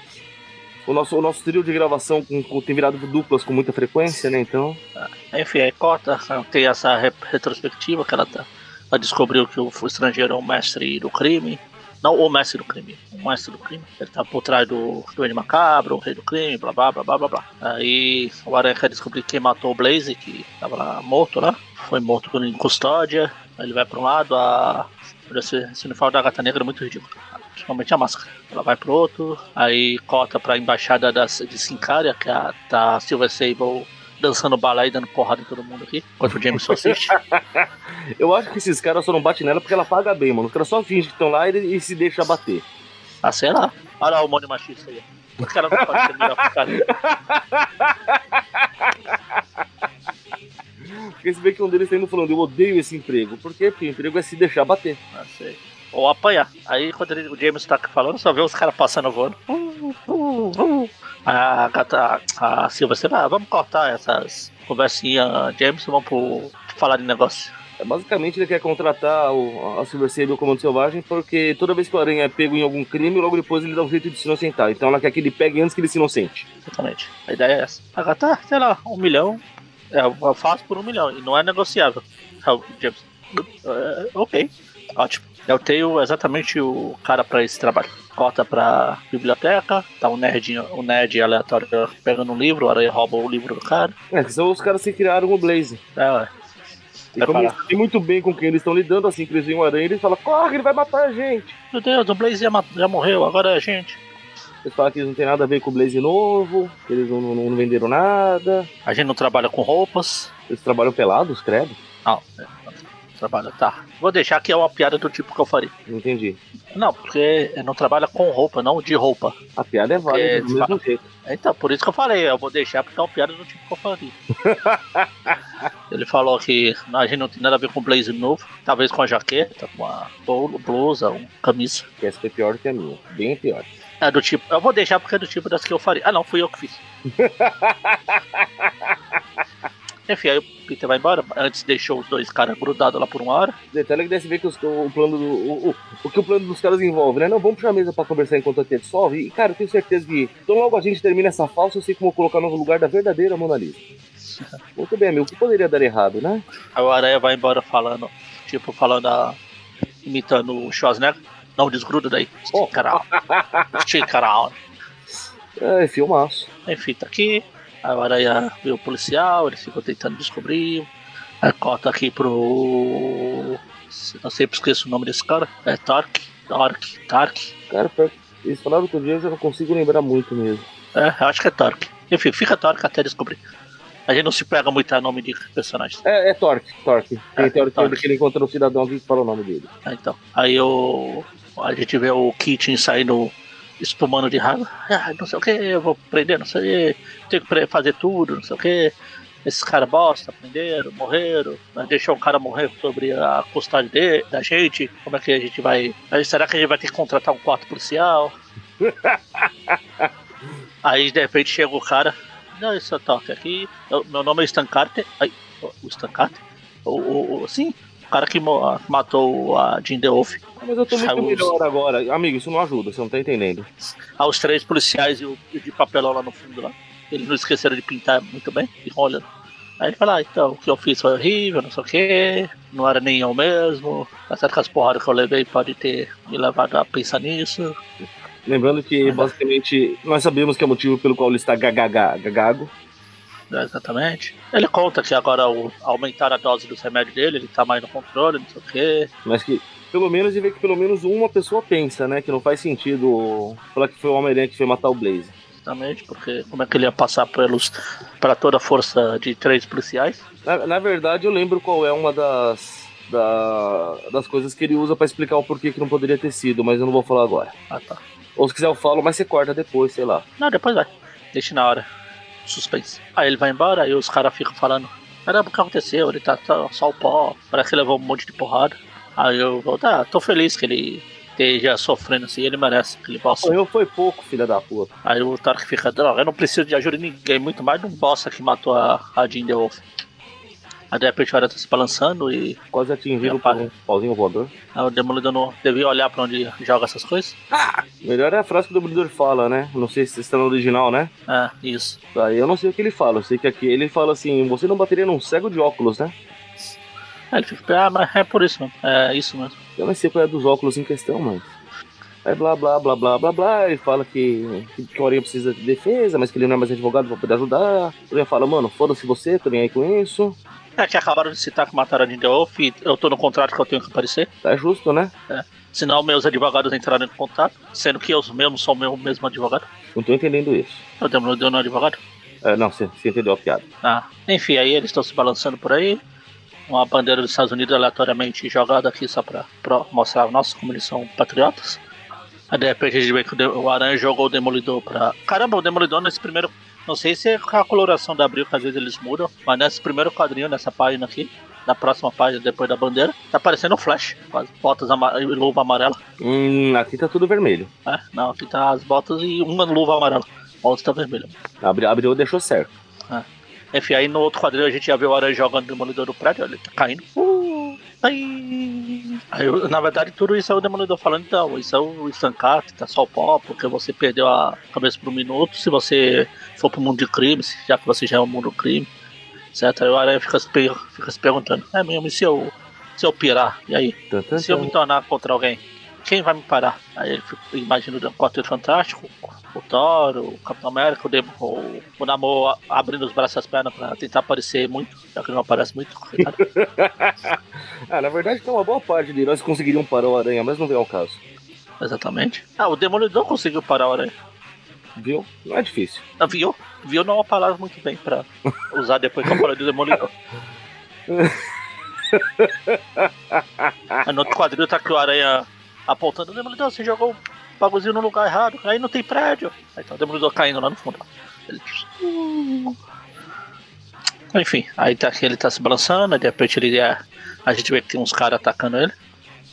O nosso, o nosso trio de gravação com, com, tem virado duplas com muita frequência, né? Então. Ah, enfim, aí Cota tem essa retrospectiva que ela, tá, ela descobriu que o, estrangeiro é o mestre do crime. Não o mestre do crime, o mestre do crime. Ele tá por trás do Duende Macabro, o rei do crime, blá blá blá blá blá blá. Aí o Aranha quer descobrir quem matou o Blaze, que tava lá morto lá. Foi morto em custódia. Aí ele vai pra um lado, a. Esse, esse uniforme da gata negra é muito ridículo. Principalmente a máscara. Ela vai pro outro, aí cota pra embaixada da, de Sincaria, que é a tá Silver Sable dançando balé e dando porrada em todo mundo aqui, enquanto o James assiste. Eu acho que esses caras só não batem nela porque ela paga bem, mano. Os caras só fingem que estão lá e, e, se deixam bater. Ah, sei lá. Olha o monte machista aí. Os caras não podem ser melhor Porque se vê que um deles tá indo falando, eu odeio esse emprego. Por quê? Porque o emprego é se deixar bater. Ah, sei. Ou apanhar. Aí quando ele, o James tá falando, só vê os caras passando voando. Uh, uh, uh. A, a, a Silva, vai, vamos cortar essas conversinhas, James, vamos pro, falar de negócio. É, basicamente ele quer contratar o, a Silver Sable Comando Selvagem porque toda vez que o Aranha é pego em algum crime, logo depois ele dá um jeito de se inocentar. Então ela quer que ele pegue antes que ele se inocente. Exatamente. A ideia é essa. Agora tá, sei lá, um milhão. É, eu faço por um milhão e não é negociável. James. Uh, ok, ótimo. Eu tenho exatamente o cara para esse trabalho corta pra biblioteca, tá um nerd, um nerd aleatório pegando um livro, o aranha rouba o livro do cara. É, são os caras que criaram o Blaze. É, ué. E como eles sabem muito bem com quem eles estão lidando, assim que eles veem o aranha, eles falam, corre, ele vai matar a gente. Meu Deus, o Blaze já, já morreu, agora é a gente. Eles falam que eles não tem nada a ver com o Blaze novo, que eles não, não, não venderam nada. A gente não trabalha com roupas. Eles trabalham pelados, credo? Não, trabalha. Tá. Vou deixar que é uma piada do tipo que eu faria. Entendi. Não, porque não trabalha com roupa, não de roupa. A piada é válida do mesmo jeito. Então, por isso que eu falei, eu vou deixar porque é uma piada do tipo que eu faria. Ele falou que a gente não tem nada a ver com blazer novo, talvez com a jaqueta, com a blusa, uma camisa. Que essa foi pior que a minha, bem pior. É do tipo, eu vou deixar porque é do tipo das que eu faria. Ah não, fui eu que fiz. Enfim, aí o Peter vai embora. Antes deixou os dois caras grudados lá por uma hora. Detalhe que deve ver que os, o plano do. O, o, o, que o plano dos caras envolve, né? Não, vamos puxar a mesa pra conversar enquanto a gente solve. E, cara, eu tenho certeza que. Então logo a gente termina essa falsa, eu sei como colocar no lugar da verdadeira Mona Lisa. Muito bem, amigo. O que poderia dar errado, né? Aí o Aranha vai embora falando, tipo, falando a. imitando o Schwarzenegger. Não, desgruda daí. Stick around. Stick around. É, filmaço. Enfim, tá aqui. A Aranha vê o policial, eles ficam tentando descobrir. Aí corta aqui pro. Eu sempre esqueço o nome desse cara. É Tark. Tark. Tark. Cara, eles falaram outro dia, eu já não consigo lembrar muito mesmo. É, eu acho que é Tark. Enfim, fica Tark até descobrir. A gente não se pega muito a nome de personagens. É, é Torque, Torque. Tem é, teoria que ele encontra um cidadão aqui que fala o nome dele. É, então. Aí o. A gente vê o Kitten saindo espumando de raiva. Ah, não sei o que, eu vou prender, não sei, tenho que fazer tudo, não sei o que. Esses caras bosta, prenderam, morreram, deixou o cara morrer sobre a custagem dele, da gente. Como é que a gente vai. Será que a gente vai ter que contratar um quarto policial? Aí de repente chega o cara. Não, isso toque aqui. Eu, meu nome é Stancarte. Ai, o Stancarte? O, o, o, sim, cara que matou a Jean DeWolf. Mas eu tô muito os... melhor agora. Amigo, isso não ajuda, você não tá entendendo. Ah, os três policiais e o de papelão lá no fundo lá. Eles não esqueceram de pintar muito bem, e olhando. Aí ele fala, ah, então, o que eu fiz foi horrível, não sei o que, não era nem eu mesmo. Tá certo que as porradas que eu levei pode ter me levado a pensar nisso. Lembrando que, basicamente, nós sabemos que é o motivo pelo qual ele está gagago. É, exatamente. Ele conta que agora o, aumentaram a dose dos remédios dele, ele tá mais no controle, não sei o quê. Mas que, pelo menos, de ver que pelo menos uma pessoa pensa, né? Que não faz sentido falar que foi o Homem-Aranha que foi matar o Blaze. Exatamente, porque como é que ele ia passar pelos para toda a força de três policiais? Na, na verdade, eu lembro qual é uma das, da, das coisas que ele usa para explicar o porquê que não poderia ter sido, mas eu não vou falar agora. Ah, tá. Ou se quiser eu falo, mas você corta depois, sei lá. Não, depois vai. Deixa na hora. suspense. Aí ele vai embora, aí os caras ficam falando: Caramba, o que aconteceu? Ele tá, tá só o pó, parece que levou um monte de porrada. Aí eu vou, tá, tô feliz que ele esteja sofrendo assim, ele merece aquele bosta. Apanhou foi pouco, filha da puta. Aí o Tark fica, droga, eu não preciso de ajuda de ninguém, muito mais de um bosta que matou a, a Jean The Wolf. Aí de repente o Aranha tá se balançando e Quase por um pauzinho voador. aí o Demolidor não devia olhar pra onde joga essas coisas. Melhor é a frase que o Demolidor fala, né? Não sei se está no original, né? É, isso. Aí eu não sei o que ele fala. Eu sei que aqui ele fala assim: você não bateria num cego de óculos, né? Aí ele fica, ah, mas é por isso mesmo. É isso mesmo. Eu não sei qual é dos óculos em questão, mas. Aí blá blá blá blá blá blá. Ele fala que, que, Aranha precisa de defesa, mas que ele não é mais advogado pra poder ajudar. O Aranha fala, mano, foda-se você, tô nem aí com isso. É que acabaram de citar que mataram a The Wolf e eu tô no contrato que eu tenho que aparecer. Tá justo, né? Senão meus advogados entraram em contato, sendo que eu mesmo sou o meu mesmo advogado. Não tô entendendo isso. O Demolidor não é advogado. É, não, você entendeu a piada. Ah, enfim, aí eles estão se balançando por aí. Uma bandeira dos Estados Unidos aleatoriamente jogada aqui só pra, pra mostrar, nossa, como eles são patriotas. Aí de repente a gente vê que o, Aranha jogou o Demolidor pra. Caramba, o Demolidor nesse primeiro. Não sei se é a coloração da Abril, que às vezes eles mudam, mas nesse primeiro quadrinho, nessa página aqui, na próxima página, depois da bandeira, tá aparecendo o Flash, com as botas e luva amarela. Hum, aqui tá tudo vermelho. É, não, aqui tá as botas e uma luva amarela. A outra tá vermelha. Abri, abriu deixou certo. Enfim, aí no outro quadrinho a gente já vê o Aranha jogando o Demolidor no prédio, ele tá caindo. Uh, ai. Aí, eu- na verdade, tudo isso é o Demolidor falando, então, isso é o estancate, tá só o pó, porque você perdeu a cabeça por um minuto, se você for pro mundo de crime, já que você já é um mundo do crime, etc. Aí o Aranha fica se, per- fica se perguntando, é mesmo, e se eu, se eu pirar? E aí? Tan, tan, Se eu me tornar contra alguém, quem vai me parar? Aí ele imagina o Quarteto Fantástico, o Thor, o Capitão América, o, Demo, o, o Namor abrindo os braços e as pernas pra tentar aparecer muito, já que não aparece muito. ah, na verdade tem uma boa parte de nós conseguiriam parar o Aranha, mas não vem ao caso. Exatamente. Ah, o Demolidor conseguiu parar o Aranha. Viu? Não é difícil. Ah, Viu? Viu não é uma palavra muito bem pra usar depois que eu falei do Demolidor. No outro quadril tá aqui o Aranha apontando, o Demolidor, você jogou o bagulhozinho no lugar errado, aí não tem prédio. Aí tá o Demolidor caindo lá no fundo. Ele... Enfim, aí tá ele tá se balançando, de repente ele. A gente vê que tem uns caras atacando ele.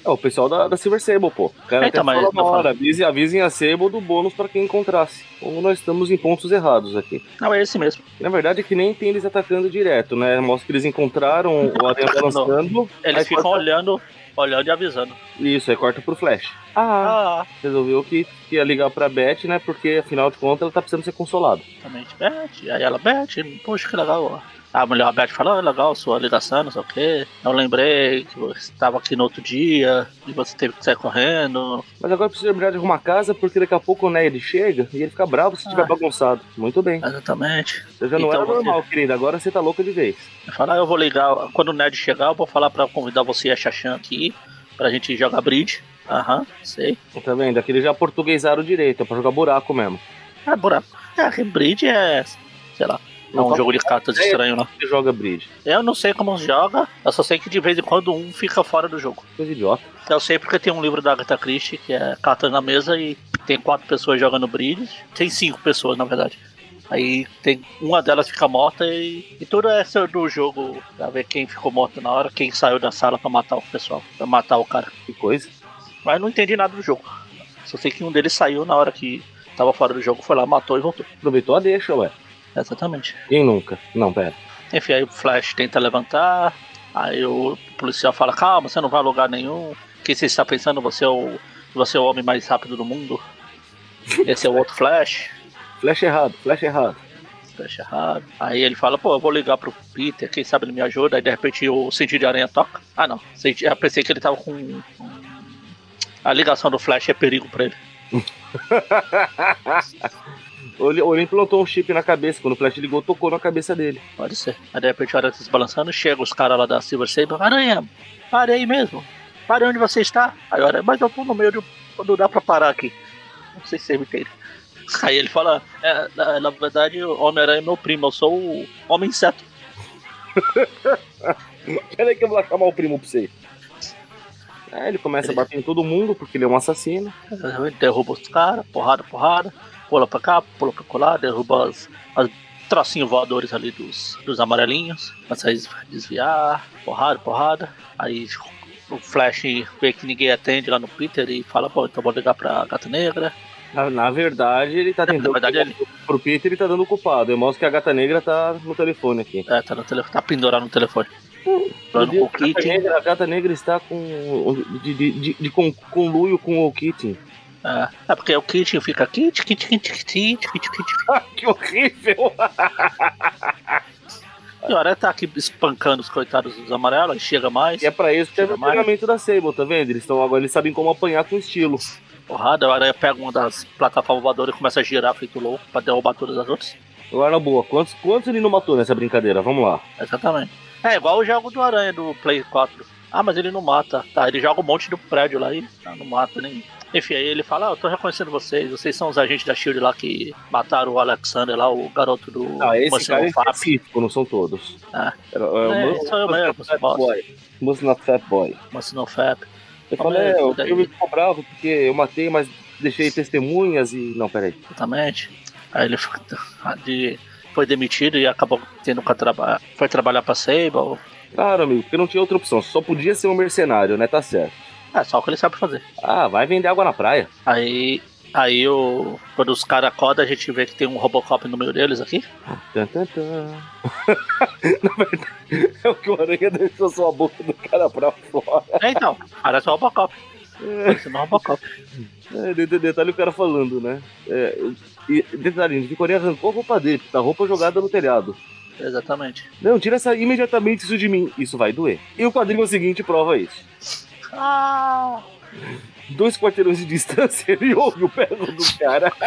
É o pessoal da, da Silver Sable, pô. O cara Então, até mas fala hora, avisem, avisem a Sable do bônus pra quem encontrasse. Ou nós estamos em pontos errados aqui. Não, é esse mesmo. Na verdade é que nem tem eles atacando direto, né? Mostra que eles encontraram o Aranha balançando. Eles ficam corta- olhando, olhando e avisando. Isso, aí corta pro Flash. Ah, Ah, resolveu que, que ia ligar pra Beth, né? Porque afinal de contas ela tá precisando ser consolada. Exatamente, Beth. Aí ela, Beth, poxa, que legal. A mulher a Beth falou, ah, legal sua ligação, não sei o quê. Eu lembrei que você estava aqui no outro dia e você teve que sair correndo. Mas agora precisa terminar de arrumar casa porque daqui a pouco o Ned chega e ele fica bravo se tiver Ah. bagunçado. Muito bem. Exatamente. Você já não Então era você- normal, querida. Agora você tá louca de vez. Eu falo, ah, eu vou ligar, quando o Ned chegar, eu vou falar pra convidar você e a Xaxã aqui pra gente jogar bridge. Aham, sei. Tá vendo? Aqui eles já portuguesaram direito, é pra jogar buraco mesmo. É, buraco. É, que bridge é, sei lá, é um jogo de cartas estranho lá. Você joga bridge. Eu não sei como joga, eu só sei que de vez em quando um fica fora do jogo. Coisa idiota. Eu sei porque tem um livro da Agatha Christie que é Cartas na Mesa e tem quatro pessoas jogando bridge. Tem cinco pessoas, na verdade. Aí tem uma delas fica morta e, e tudo é do jogo pra ver quem ficou morto na hora, quem saiu da sala pra matar o pessoal, pra matar o cara. Que coisa. Mas não entendi nada do jogo. Só sei que um deles saiu na hora que tava fora do jogo, foi lá, matou e voltou. Aproveitou a deixa, ué. Exatamente. Quem nunca? Não, pera. Enfim, aí o Flash tenta levantar, aí o policial fala, calma, você não vai a lugar nenhum. O que você está pensando? Você é o, você é o homem mais rápido do mundo. Esse é o outro Flash. Flash errado, flash errado. Flash errado. Aí ele fala, pô, eu vou ligar pro Peter, quem sabe ele me ajuda. Aí de repente o sentido de aranha toca. Ah não, eu pensei que ele tava com. A ligação do Flash é perigo pra ele. Ou ele, ele implantou um chip na cabeça. Quando o Flash ligou, tocou na cabeça dele. Pode ser. Aí de repente aranha tá se balançando, chega os caras lá da Silver Sable, aranha, pare aí mesmo. Pare onde você está. Aí o aranha, mas eu tô no meio de. Não dá pra parar aqui. Não sei se você me entende. Aí ele fala, é, na, na verdade, o Homem-Aranha é meu primo, eu sou o Homem Inseto. Pera aí que eu vou lá chamar o primo pra você. Aí ele começa a bater em todo mundo porque ele é um assassino. Ele derruba os caras, porrada, porrada, pula pra cá, pula pra colar, derruba as, as trocinhos voadores ali dos, dos amarelinhos. Começa a desviar, porrada, porrada. Aí o Flash vê que ninguém atende lá no Peter e fala, pô, então vou ligar pra Gata Negra. Na, na verdade, ele tá tentando. Na verdade, ele... Pro Peter, ele tá dando culpado. Eu mostro que a Gata Negra tá no telefone aqui. É, tá, no telefone, tá pendurado no telefone. Falando com o Kitty. Negra, a Gata Negra está com. de, de, de, de com, conluio com o Kitty. É, é porque o Kitty fica Kitty, Kitty, Kitty, Kitty, Kitty, Kitty. que horrível! E Aranha tá aqui espancando os coitados dos amarelos, chega mais. E é pra isso que é o treinamento da Sable, tá vendo? Eles estão agora, eles sabem como apanhar com estilo. Porrada, o Aranha pega uma das plataformas voadoras e começa a girar feito louco pra derrubar todas as outras. Agora, boa, quantos, quantos ele não matou nessa brincadeira? Vamos lá. Exatamente. É igual o jogo do Aranha do Play 4. Ah, mas ele não mata. Tá, ele joga um monte do prédio lá e ah, não mata nem. Enfim, aí ele fala, ah, eu tô reconhecendo vocês, vocês são os agentes da SHIELD lá que mataram o Alexander lá, o garoto do Ah, esse cara é específico, não são todos. Ah. É, é, é sou eu mesmo, Fat Boy. Muscle Fat Boy. Muscle Fat. Eu falei, é, o filme ficou bravo porque eu matei, mas deixei testemunhas e... Não, peraí. Exatamente. Aí ele foi demitido e acabou tendo que trabalhar. Foi trabalhar pra Sable. Claro, amigo, porque não tinha outra opção. Só podia ser um mercenário, né? Tá certo. É, só o que ele sabe fazer. Ah, vai vender água na praia. Aí. Aí o. Quando os caras acordam, a gente vê que tem um Robocop no meio deles aqui. Tan, tan, tan. na verdade, é o que o Aranha deixou sua boca do cara pra fora. É, então, parece o Robocop. Parece o Robocop. É, detalhe o cara falando, né? É, e detalhe, o Vicoria arrancou a roupa dele, tá a roupa jogada no telhado. Exatamente. Não, tira essa, imediatamente isso de mim. Isso vai doer. E o quadrinho seguinte prova isso. Ah! Dois quarteirões de distância, ele ouve o berro do cara.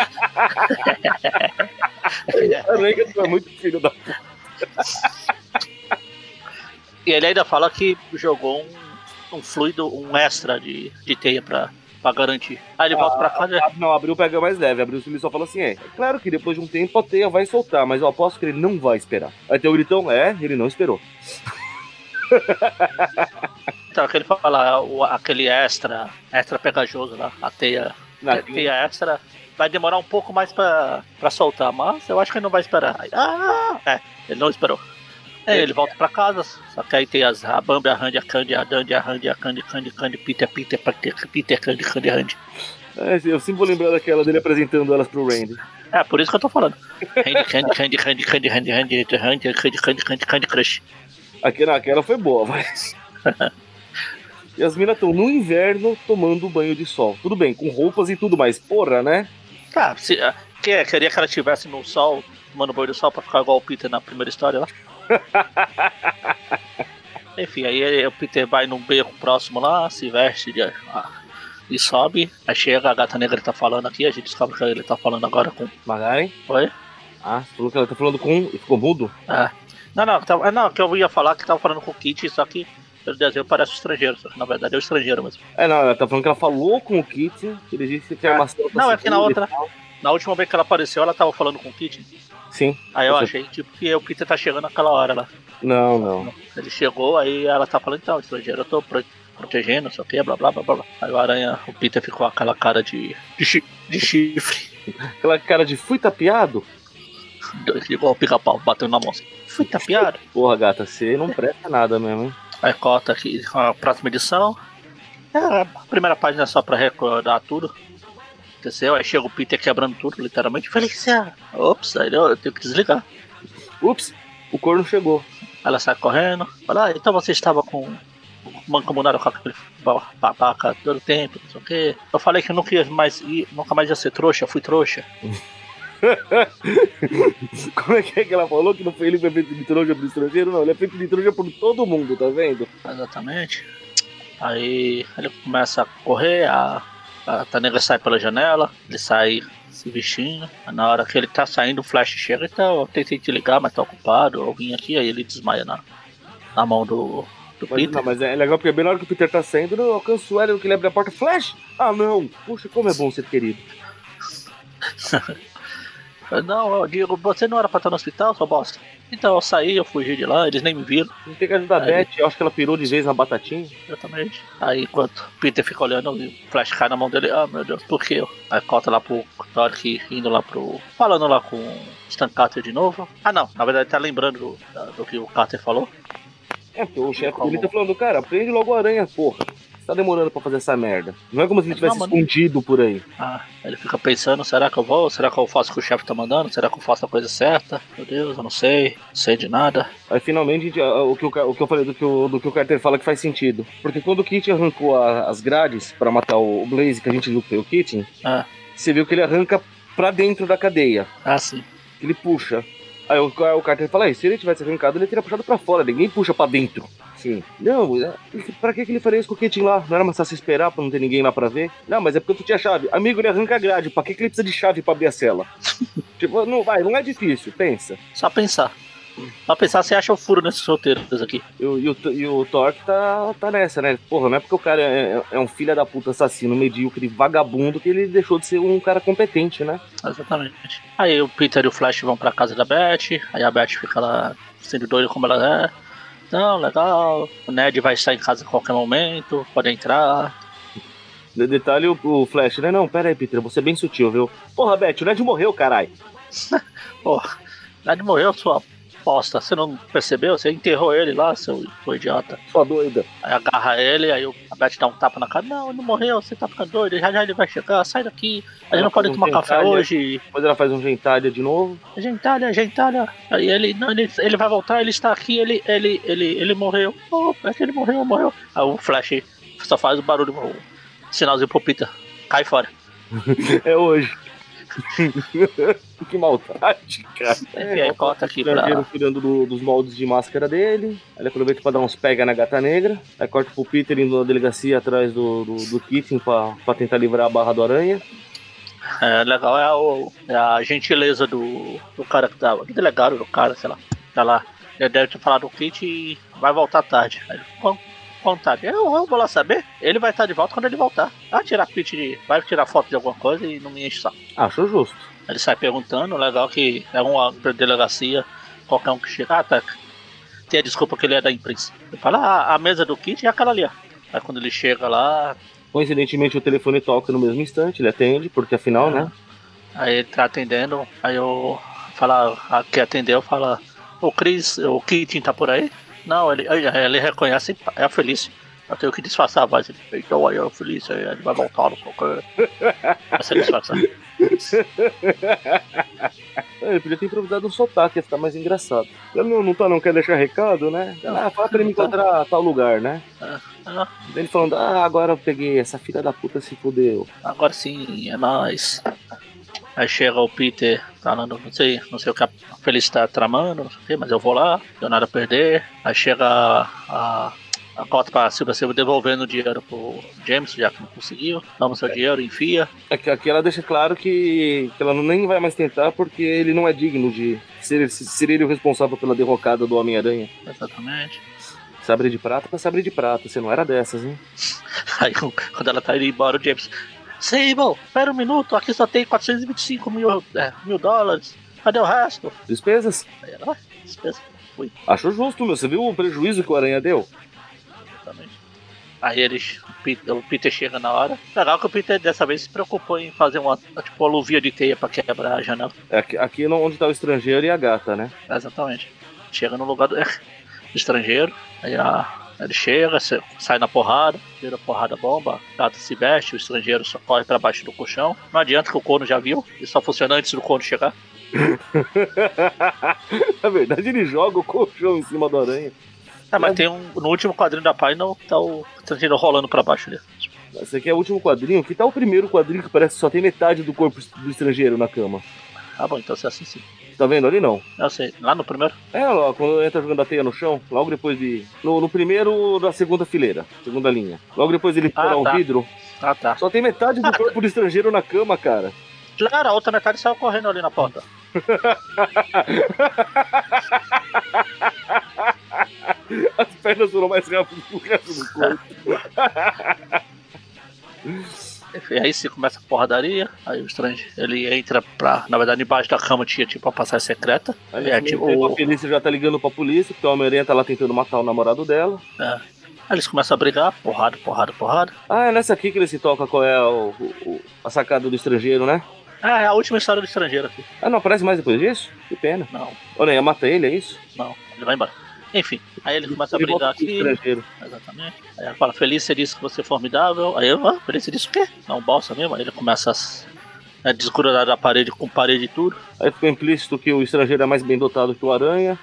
Aranha, tu é muito filho da puta. E ele ainda fala que jogou um, um fluido, um extra de, de teia pra, pra garantir. Aí ele ah, volta pra casa. Ah, não, abriu pega mais leve. Abriu ele só fala assim: é, é claro que depois de um tempo a teia vai soltar, mas eu aposto que ele não vai esperar. Aí tem o gritão: é, ele não esperou. Então, aquele fala, o, aquele extra, extra pegajoso lá, a teia, a teia extra, vai demorar um pouco mais pra, pra soltar, mas eu acho que ele não vai esperar. Ah, é, ele não esperou. É, ele volta pra casa, só que aí tem as, a Bambi, a Randy, a Candy, a Dandy, a Randy, a Candy, Candy, Candy, Peter, Peter, Peter, Peter, Candy, Candy, Randy. É, eu sempre vou lembrar daquela dele apresentando elas pro Randy. É, por isso que eu tô falando. Randy, Candy, Candy, Candy, Candy, Randy, Randy, Randy, Candy, Candy, Candy, Candy Crush. Aquela, aquela foi boa, vai. E as minas estão no inverno tomando banho de sol. Tudo bem, com roupas e tudo mais. Porra, né? Tá, se, uh, que, queria que ela estivesse no sol, tomando banho de sol pra ficar igual o Peter na primeira história lá. Enfim, aí o Peter vai num beco próximo lá, se veste de, ah, e sobe. Aí chega, a gata negra tá falando aqui, a gente descobre que ele tá falando agora com. Magaren? Oi? Ah, você falou que ela tá falando com. e ficou mudo? É. Não, não, tá, não, que eu ia falar que tava falando com o Kit, só que pelo desenho parece estrangeiro, só que na verdade é o estrangeiro mesmo. É, não, ela tá falando que ela falou com o Kit, que ele disse que a armação. Não, é que na outra. Na última vez que ela apareceu, ela tava falando com o Kit. Sim. Aí eu achei, tipo, que o Peter tá chegando naquela hora lá. Não, não. Ele chegou, aí ela tá falando, então, estrangeiro, eu tô pro, protegendo, só que, blá blá blá blá. Aí o aranha, o Peter ficou aquela cara de, de, chi, de chifre. Aquela cara de fui tapeado? Igual o pica-pau, bateu na mosca. Fui tapeado? Porra, gata, você não presta nada mesmo, hein? Aí corta aqui a próxima edição. É, a primeira página é só pra recordar tudo. Aconteceu, aí chega o Peter quebrando tudo, literalmente. Felicia! Ops, aí eu tenho que desligar. Ups, o corno chegou. Ela sai correndo. Fala, ah, então você estava com mancomunado com aquele babaca todo o tempo, não sei o quê. Eu falei que nunca ia mais ir, nunca mais ia ser trouxa, fui trouxa. Como é que é que ela falou que não foi ele que foi feito de trouxa pro estrangeiro? Não, ele é feito de trouxa por todo mundo, tá vendo? Exatamente. Aí ele começa a correr, a, a Tanega sai pela janela, ele sai se vestindo. Na hora que ele tá saindo, o Flash chega, então eu tentei te ligar, mas tá ocupado, vim aqui, aí ele desmaia na, na mão do, do Mas, Peter. não, mas é legal porque bem na hora que o Peter tá saindo, eu alcanço o Hélio que ele abre a porta. Flash! Ah, não! Puxa, como é bom ser querido. Não, eu digo, você não era pra estar no hospital, sua bosta? Então eu saí, eu fugi de lá, eles nem me viram. Não tem que ajudar a. Beth, eu acho que ela pirou de vez na batatinha. Exatamente. Aí enquanto Peter fica olhando, o Flash cai na mão dele, ah meu Deus, por quê? Aí corta lá pro Thork indo lá pro. falando lá com o Stan Carter de novo. Ah não, na verdade tá lembrando do, do que o Carter falou. É, porque o chefe dele tá falando, cara, prende logo a aranha, porra. Tá demorando pra fazer essa merda. Não é como se ele tivesse Não, escondido por aí. Ah, ele fica pensando, será que eu vou? Será que eu faço o que o chefe tá mandando? Será que eu faço a coisa certa? Meu Deus, eu não sei, não sei de nada. Aí finalmente o, que o, Ca- o que eu falei do que o, do que o Carter fala que faz sentido. Porque quando o Kit arrancou a- as grades pra matar o, o Blaze, que a gente viu que foi o Kit, Ah, você viu que ele arranca pra dentro da cadeia. ah sim. que ele puxa. Aí o, o Carter fala, "Ei, se ele tivesse arrancado, ele teria puxado pra fora, ninguém puxa pra dentro. Sim. Não, é- pra que, que ele faria isso com o Kitin lá? Não era mais fácil esperar pra não ter ninguém lá pra ver? Não, mas é porque tu tinha chave. Amigo, ele arranca a grade, pra que, que ele precisa de chave pra abrir a cela? tipo, não vai, não é difícil, pensa. Só pensar. Só pensar se acha o furo nesses roteiros aqui. E, o- e o, e o Torque tá, tá nessa, né? Porra, não é porque o cara é, é um filho da puta assassino, medíocre, vagabundo, que ele deixou de ser um cara competente, né? Exatamente. Aí o Peter e o Flash vão pra casa da Beth, aí a Beth fica lá sendo doida como ela é. Não, legal. O Ned vai estar em casa a qualquer momento, pode entrar. De detalhe, o, o Flash, né? Não, pera aí, Peter, você é bem sutil, viu? Porra, Beth, o Ned morreu, caralho. Pô, Ned morreu, sua bosta. Você não percebeu? Você enterrou ele lá, seu, seu idiota. Sua doida. Aí agarra ele, aí o- a Beth dá um tapa na cara. Não, ele não morreu, você tá ficando doido, já já ele vai chegar, sai daqui. A gente não pode um tomar café gentalha. hoje. Depois ela faz um gentalha de novo. Gentalha, gentalha. Aí ele, não, ele, ele vai voltar, ele está aqui, ele, ele, ele, ele morreu. Oh, é que ele morreu, morreu. Aí o Flash só faz o barulho, o sinalzinho pro Peter. Cai fora. É hoje. que maldade, cara. e aí corta aqui O estrangeiro pra. tirando do- dos moldes de máscara dele. Aí ele aproveita pra dar uns pega na gata negra. Aí corta pro Peter indo na delegacia atrás do, do, do Kitten pra, pra tentar livrar a barra do aranha. É, legal é a, o- é a gentileza do, do cara que tava. Que delegado do cara, sei lá. Tá lá. Ele deve ter falado o kit e vai voltar tarde. Aí, ele, tarde? Eu, eu vou lá saber. Ele vai estar de volta quando ele voltar. Vai tirar kit de. Vai tirar foto de alguma coisa e não me enche saco. Acho justo. Ele sai perguntando, legal que é uma delegacia, qualquer um que chega, ah, tá. Tem a desculpa que ele é da imprensa. Ele fala, ah, a mesa do kit é aquela ali, ó. Aí quando ele chega lá, Coincidentemente o telefone toca no mesmo instante, ele atende, porque afinal, né? aí ele tá atendendo, aí eu fala, a que atendeu fala, o Chris, o Kitten tá por aí? Não, ele, ele reconhece, é a Felícia. Eu tenho que disfarçar a voz. Ele, então aí a Felícia, aí ele vai voltar, não sei o que. Vai ser disfarçar. Ele podia ter improvisado um sotaque, ia ficar mais engraçado. Ele não, não, tá, não quer deixar recado, né? Ah, fala pra ele me encontrar a tal lugar, né? Ah, Daí Ele falando, ah, agora eu peguei, essa filha da puta se fudeu. Agora sim, é nóis. Aí chega o Peter falando, não sei, não sei o que a Feliz tá tramando, não sei o que, mas eu vou lá, não tenho nada a perder. Aí chega a, a, a cota pra Silva Silva devolvendo o dinheiro pro James, já que não conseguiu. Toma seu dinheiro, enfia. Aqui, aqui ela deixa claro que, que ela nem vai mais tentar porque ele não é digno de ser, ser ele o responsável pela derrocada do Homem-Aranha. Exatamente. Sabre de prata pra sabre de prata, você não era dessas, hein? Aí quando ela tá indo embora, o James. Sable, espera um minuto, aqui só tem 425 mil, é, mil dólares. Cadê o resto? Despesas? Aí ela, "Ah, despesa. Acho justo, meu. Você viu o prejuízo que o Aranha deu? Exatamente. Aí eles, o Peter, chega na hora. Legal que o Peter dessa vez se preocupou em fazer uma, tipo, uma luvinha de teia pra quebrar a janela. É Aqui, aqui onde tá o estrangeiro e a gata, né? Exatamente. Chega no lugar do, do estrangeiro, aí a, ele chega, se- sai na porrada, vira porrada bomba, a gata se veste, o estrangeiro só corre pra baixo do colchão. Não adianta que o corno já viu, isso só funciona antes do corno chegar. Na verdade, ele joga o colchão em cima do aranha. Ah, mas tem um. No último quadrinho da página tá o estrangeiro rolando pra baixo ali. Esse aqui é o último quadrinho. Que tá o primeiro quadrinho que parece que só tem metade do corpo do estrangeiro na cama. Ah bom, então você assim sim. Tá vendo ali não? Eu sei, lá no primeiro. É, ó, quando entra jogando a teia no chão, logo depois de. No, no primeiro da segunda fileira, segunda linha. Logo depois ele Ah, furar um tá. vidro. Ah tá. Só tem metade do corpo do estrangeiro na cama, cara. Claro, a outra metade saiu correndo ali na porta. As pernas foram mais rápidas que o resto do corpo. Enfim, aí se começa a porradaria, aí o estrangeiro, ele entra pra, na verdade, embaixo da cama tinha tipo uma passagem secreta. Aí É, tipo, o- a polícia já tá ligando pra polícia, porque o Homem-Aranha tá lá tentando matar o namorado dela. É. Aí eles começam a brigar, porrada, porrada, porrada. Ah, é nessa aqui que ele se toca qual é o, o- a sacada do estrangeiro, né? Ah, é a última história do estrangeiro aqui. Ah, não aparece mais depois disso? Que pena. Não, O Aranha mata ele, é isso? não, ele vai embora. Enfim, aí ele começa a Ele brigar volta pro aqui. estrangeiro. Exatamente. Aí ela fala, Felícia disse que você é formidável. Aí eu, ah, Felícia disse o quê? É um balsa mesmo. Aí ele começa a a desgrudar da parede com parede e tudo. Aí ficou implícito que o estrangeiro é mais bem dotado que o Aranha.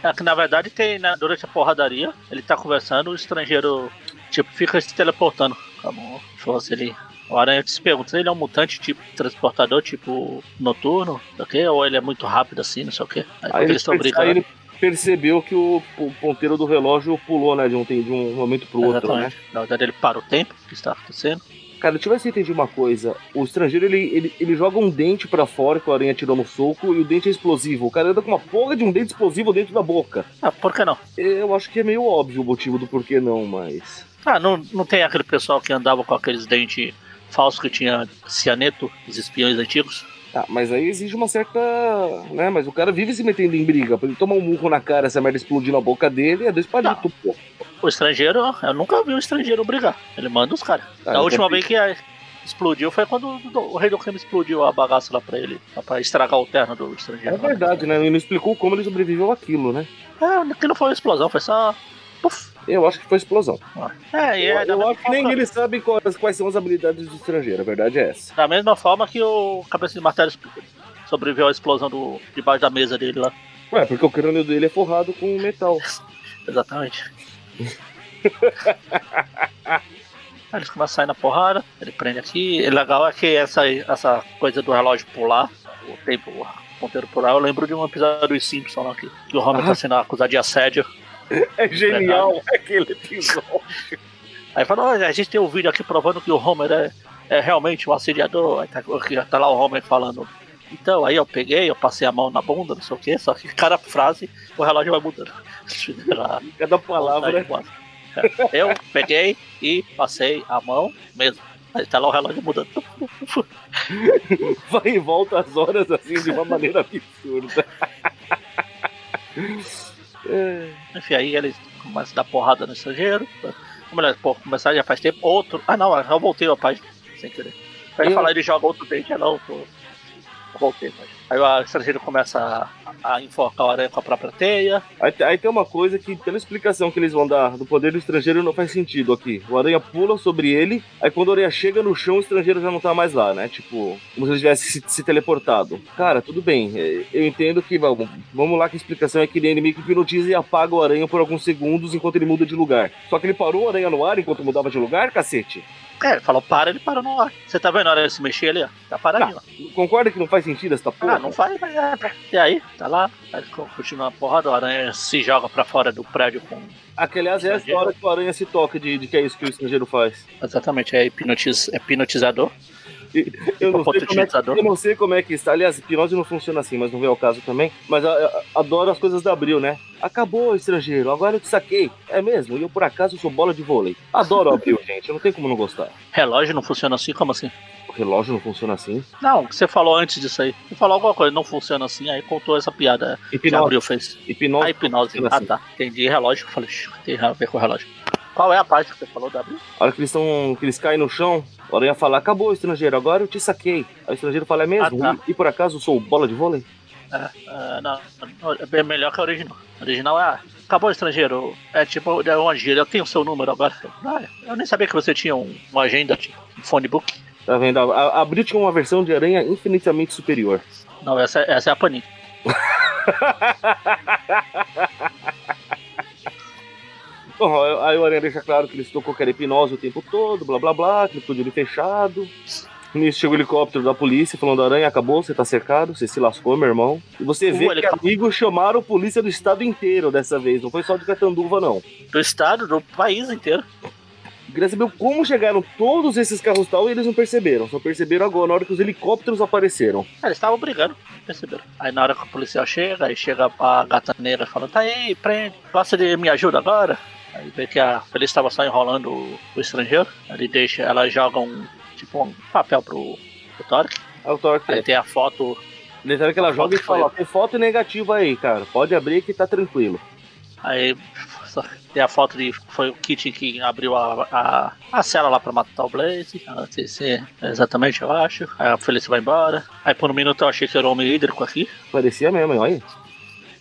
É que na verdade tem, né, durante a porradaria, ele tá conversando, o estrangeiro, tipo, fica se teleportando. Como se fosse ele. O Aranha se pergunta se ele é um mutante, tipo, transportador, tipo, noturno, não sei o quê, ou ele é muito rápido assim, não sei o quê. Aí, Aí eles estão brigando. ele percebeu que o, ponteiro do relógio pulou, né? De um, de um momento pro outro, né? Exatamente. Na verdade, ele para o tempo que está acontecendo. Cara, deixa eu ver se eu entendi uma coisa. O estrangeiro, ele, ele, ele joga um dente pra fora que o aranha tirou no soco e o dente é explosivo. O cara anda com uma porra de um dente explosivo dentro da boca. Ah, por que não? Eu acho que é meio óbvio o motivo do porquê não, mas... Ah, não, não tem aquele pessoal que andava com aqueles dentes falsos que tinha cianeto, os espiões antigos? Ah, mas aí exige uma certa... né? Mas o cara vive se metendo em briga. Pra ele tomar um murro na cara, essa merda explodir na boca dele, é dois palitos, pô. O estrangeiro, eu nunca vi um estrangeiro brigar. Ele manda os caras. Ah, a última vez que explodiu foi quando o, rei do crime explodiu a bagaça lá pra ele, lá pra estragar o terno do estrangeiro. É verdade, né? Ele não explicou como ele sobreviveu àquilo, né? É, que não foi uma explosão, foi só. Puf. Eu acho que foi explosão. É, e eu é da eu mesma acho que nem forma- eles sabem quais, quais são as habilidades do estrangeiro, a verdade é essa. Da mesma forma que o cabeça de martelo sobreviveu à explosão do, debaixo da mesa dele lá. Ué, porque o crânio dele é forrado com metal. Exatamente. Aí eles começam a sair na porrada, ele prende aqui. E legal é que essa, essa coisa do relógio pular, o tempo, o ponteiro pular, eu lembro de um episódio dos Simpsons lá que, que o Homer tá sendo acusado de assédio. É genial aquele episódio. Aí fala, a gente tem um vídeo aqui provando que o Homer é, é realmente um assediador. Aí tá, tá lá o Homer falando. Então, aí eu peguei, eu passei a mão na bunda, não sei o que, só que cada frase o relógio vai mudando. Cada palavra. É. Eu peguei e passei a mão mesmo. Aí tá lá o relógio mudando. vai e volta as horas assim de uma maneira absurda. É, Enfim, aí eles começam a dar porrada no estrangeiro. Como eles pô, começaram já faz tempo. Outro. Ah não, eu voltei a página sem querer. Aí Eu- falar ele joga outro dente, é não, pô. Eu voltei, mas. Aí o estrangeiro começa a, a enforcar o aranha com a própria teia. Aí, aí tem uma coisa que, pela explicação que eles vão dar do poder do estrangeiro, não faz sentido aqui. O aranha pula sobre ele, aí quando o aranha chega no chão, o estrangeiro já não tá mais lá, né? Tipo, como se ele tivesse se, se teleportado. Cara, tudo bem. é, Eu entendo que, vamos, vamos lá que a explicação é que ele meio que hipnotiza e apaga o aranha por alguns segundos enquanto ele muda de lugar. Só que ele parou o aranha no ar enquanto mudava de lugar, cacete? É, ele falou para, ele parou no ar. Você tá vendo a aranha se mexer ali, ó? Tá paradinho. ó. Concorda que não faz sentido essa porra? Ah, não faz, mas é. E aí, tá lá, aí continua a porrada, o aranha se joga pra fora do prédio com. Aqui, aliás, é essa hora que o aranha se toca de, de que é isso que o estrangeiro faz. Exatamente, é, hipnotiz, é hipnotizador. Eu não, sei como é que, eu não sei como é que está. Aliás, hipnose não funciona assim, mas não vem ao caso também. Mas a- a- adoro as coisas da Abril, né? Acabou, estrangeiro, agora eu te saquei. É mesmo, e eu por acaso sou bola de vôlei. Adoro a Abril, gente, eu não tenho como não gostar. Relógio não funciona assim? Como assim? Relógio não funciona assim. Não, você falou antes disso aí. Você falou alguma coisa, não funciona assim, aí contou essa piada que a Hipnose. Abril fez. Hipnose. A hipnose. funciona Ah, assim. tá. Entendi. Relógio. Eu falei, "Ixi, tem a ver com o relógio. Qual é a parte que você falou da Abril? A hora que eles estão. que eles caem no chão, o aranha fala, acabou, estrangeiro, agora eu te saquei. Aí o estrangeiro fala, é mesmo? Ah, tá. E por acaso eu sou bola de vôlei? É, é, não, é bem melhor que a original. A original é. ah, Acabou estrangeiro. É tipo, é uma gíria. Eu tenho o seu número agora. Ah, eu nem sabia que você tinha um, uma agenda, tipo, um phone book. Tá vendo? A, a Abril tinha uma versão de aranha infinitamente superior. Não, essa, essa é a Panini. Bom, aí o Aranha deixa claro que ele estocou que era hipnose o tempo todo, blá blá blá, que ele de olho fechado. Nisso chega o helicóptero da polícia falando: Aranha, acabou, você tá cercado, você se lascou, meu irmão. E você vê O que helicóptero- amigos chamaram a polícia do estado inteiro dessa vez, não foi só de Catanduva, não. Do estado, do país inteiro. Queria saber como chegaram todos esses carros tal e eles não perceberam. Só perceberam agora, na hora que os helicópteros apareceram. Ah, eles estavam brigando, perceberam. Aí na hora que o policial chega, aí chega a gata negra falando, tá aí, prende, gosta de me ajuda agora? Aí vê que a Feliz estava só enrolando o, o estrangeiro. Ele deixa, ela joga um, tipo um papel pro, pro Torque. É o Torque. Aí tem a foto. Detalhe que ela joga e fala, tem foto negativa aí, cara. Pode abrir que tá tranquilo. Aí tem a foto de. Foi o Kit que abriu a, a, a cela lá pra matar o Blaze. Ah, Exatamente, eu acho. Aí a Felice vai embora. Aí por um minuto eu achei que era o homem hídrico aqui. Parecia mesmo, olha.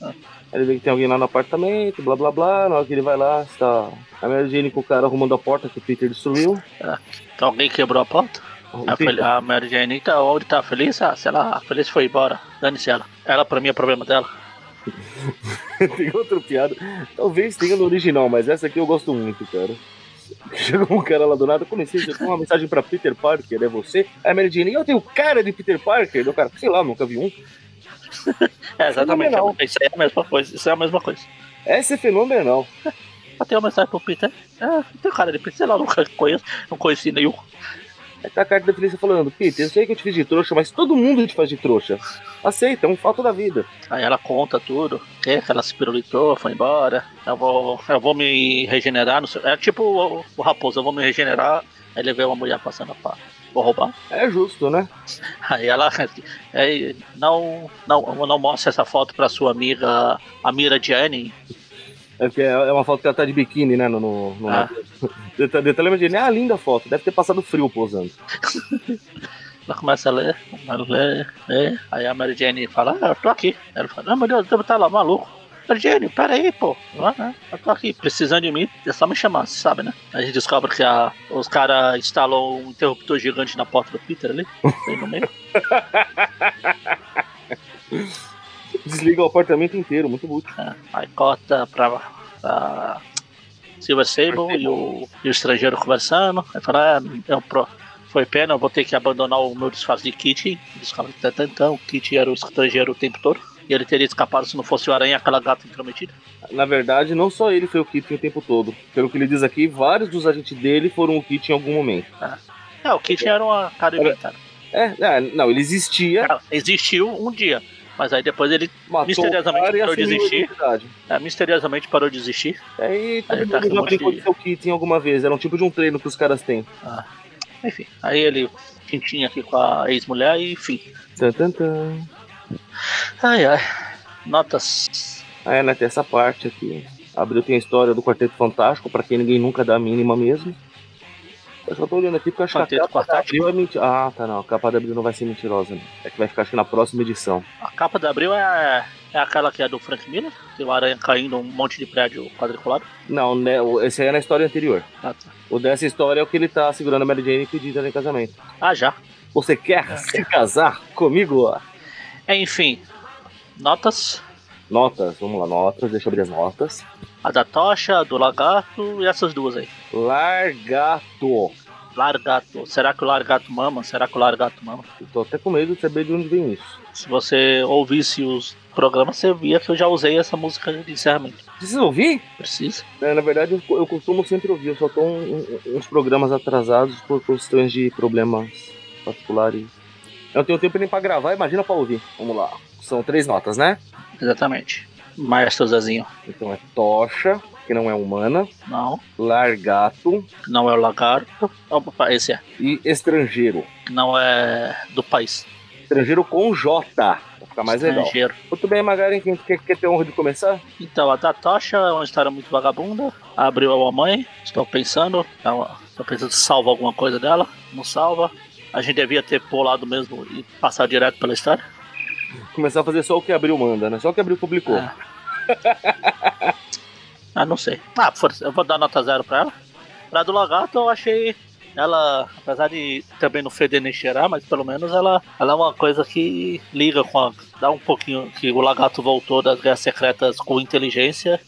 Ah. Aí Ele vê que tem alguém lá no apartamento, blá blá blá. Na hora que ele vai lá, está a Mary Jane com o cara arrumando a porta que o Peter destruiu. Então alguém quebrou a porta. A, a Mary Jane, então, onde tá a Feliz? Ah, sei lá, a Feliz foi embora. Dane-se ela. Ela pra mim é problema dela. tem outra piada. Talvez tenha no original, mas essa aqui eu gosto muito, cara. Chegou um cara lá do nada, comecei a uma mensagem pra Peter Parker, é você? Aí a Mary Jane, eu tenho cara de Peter Parker? O cara, sei lá, nunca vi um. É, exatamente. Fenomenal. Isso é a mesma coisa. Isso é a mesma coisa. Essa é fenomenal. Eu tenho uma mensagem pro Peter. É, tem cara de Peter, sei lá, nunca conheço, não conheci nenhum. Aí tá a carta da Felícia falando, Peter, eu sei que eu te fiz de trouxa, mas todo mundo te faz de trouxa. Aceita, é um fato da vida. Aí ela conta tudo, que ela se pirulitou, foi embora. Eu vou, eu vou me regenerar. No seu... É tipo o, o raposo, eu vou me regenerar. Aí ele vê uma mulher passando pra. Vou roubar. É justo, né? Aí ela. Aí, não, não, não mostra essa foto pra sua amiga, a Mira Jane. É que é é uma foto que ela tá de biquíni, né? No, no, no Ah. Detalhe, Mary Jane, ah, linda foto, deve ter passado frio posando. Ela começa a ler, ela lê, lê. Aí a Mary Jane fala, ah, eu tô aqui. Ela fala, não, meu Deus, deve estar lá, maluco. Mary Jane, peraí, pô. Ah, ah, eu tô aqui, precisando de mim, é só me chamar, você sabe, né? Aí a gente descobre que a, os caras instalam um interruptor gigante na porta do Peter ali, bem no meio. Desliga o apartamento inteiro, muito útil. né? Aí corta pra, pra Silver Sable e o, e o estrangeiro conversando. Aí fala, ah, é um pro, foi pena, eu vou ter que abandonar o meu disfarce de Kit. Descobre que tá então, o Kit era o estrangeiro o tempo todo. E ele teria escapado se não fosse o Aranha aquela gata intrometida. Na verdade, não só ele foi o Kit o tempo todo. Pelo que ele diz aqui, vários dos agentes dele foram o Kit em algum momento. É, o Kit era uma cara inventada. É, é, não, ele existia, Cara, Existiu um dia, mas aí depois ele matou misteriosamente parou de identidade. é, misteriosamente parou de. Aí todo Aí tá um monte de- o Kit em alguma vez. Era um tipo de um treino que os caras têm. Enfim, aí ele tinha aqui com a ex-mulher e enfim. Tan, tan, tan. Ai ai. Notas. Aí, né, tem essa parte aqui. Abril tem a história do Quarteto Fantástico, pra quem ninguém nunca dá a mínima mesmo. Eu só tô olhando aqui porque eu acho Quarteto que a capa da Fantástico? Abril é mentira. Ah, tá não. A capa da Abril não vai ser mentirosa, né? É que vai ficar acho que na próxima edição. A capa da Abril é, é aquela que é do Frank Miller, tem o aranha caindo um monte de prédio quadriculado. Não, né? Esse aí é na história anterior. Ah, tá. O dessa história é o que ele tá segurando a Mary Jane e pedindo ela em casamento. Ah, já. Você quer se casar comigo? É, Enfim, notas. Notas, vamos lá, notas, deixa eu abrir as notas. A da tocha, a do lagarto e essas duas aí. Largato. Largato. Será que o largato mama? Será que o largato mama? Eu tô até com medo de saber de onde vem isso. Se você ouvisse os programas, você via que eu já usei essa música de encerramento. Precisa ouvir? Precisa. É, na verdade, eu, eu costumo sempre ouvir, eu só tô um- um- uns programas atrasados por questões de problemas particulares. Eu não tenho tempo nem pra gravar, imagina pra ouvir. Vamos lá. São três notas, né? Exatamente. Maestro Zezinho. Então é tocha, que não é humana, Não. largato Não é o lagarto. Opa, esse é. e estrangeiro. Não é do país. Estrangeiro com J, pra ficar mais legal. Estrangeiro. Muito bem, Magaren, quem quer, quer ter honra de começar? Então, a da Tocha é uma história muito vagabunda. Abriu a mãe. Estou pensando. Estou pensando se salva alguma coisa dela. Não salva. A gente devia ter pulado mesmo e passar direto pela história. Começar a fazer só o que abriu manda, né? Só o que abriu publicou. Ah. ah, não sei. Ah, eu vou dar nota zero pra ela. Pra do lagarto eu achei ela, apesar de também não feder nem cheirar, mas pelo menos ela, ela é uma coisa que liga com a. Dá um pouquinho que o lagarto voltou das guerras secretas com inteligência.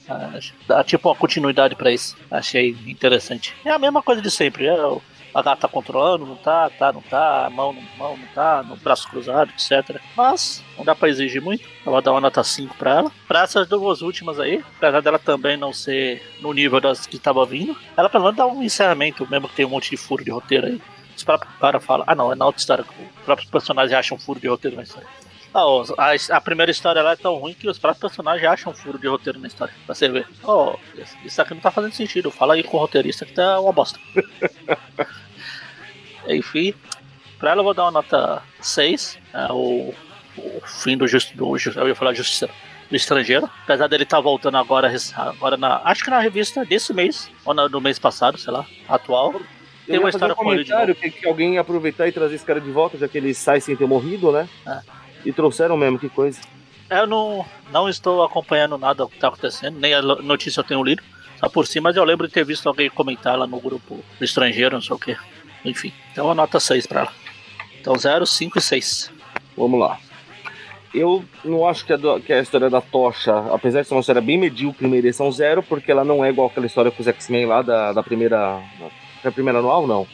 Dá tipo uma continuidade pra isso. Achei interessante. É a mesma coisa de sempre. É, o lagarto tá controlando, não tá, tá, não tá, a mão, não- mão não tá, no braço cruzado, etc. Mas não dá pra exigir muito. Eu vou dar uma nota 5 pra ela. Pra essas duas últimas aí, apesar dela também não ser no nível das que tava vindo, ela pelo menos dá um encerramento, mesmo que tem um monte de furo de roteiro aí. Os próprios caras falam, ah não, é na outra história os próprios personagens acham furo de roteiro na história. Ah, ó, a, a primeira história lá é tão ruim que os próprios personagens acham furo de roteiro na história. Pra você ver. Ó, isso aqui não tá fazendo sentido. Fala aí com o roteirista que tá uma bosta. Enfim, Pra ela eu vou dar uma nota 6. É o, o fim do, just, do eu ia falar justiça do estrangeiro. Apesar dele estar tá voltando agora, agora na. Acho que na revista desse mês, ou no, no mês passado, sei lá, atual. Eu tem uma história um com ele. Que, que alguém aproveitar e trazer esse cara de volta, já que ele sai sem ter morrido, né? É. E trouxeram mesmo, que coisa. Eu não, não estou acompanhando nada do que está acontecendo, nem a notícia eu tenho lido, só por cima, mas eu lembro de ter visto alguém comentar lá no grupo estrangeiro, não sei o que. Enfim, então a nota 6 para ela. Então 0, 5 e 6. Vamos lá. Eu não acho que a, do, que a história da Tocha, apesar de ser uma história bem medíocre, um zero, porque ela não é igual aquela história com os X-Men lá da, da primeira. Da primeira anual, não.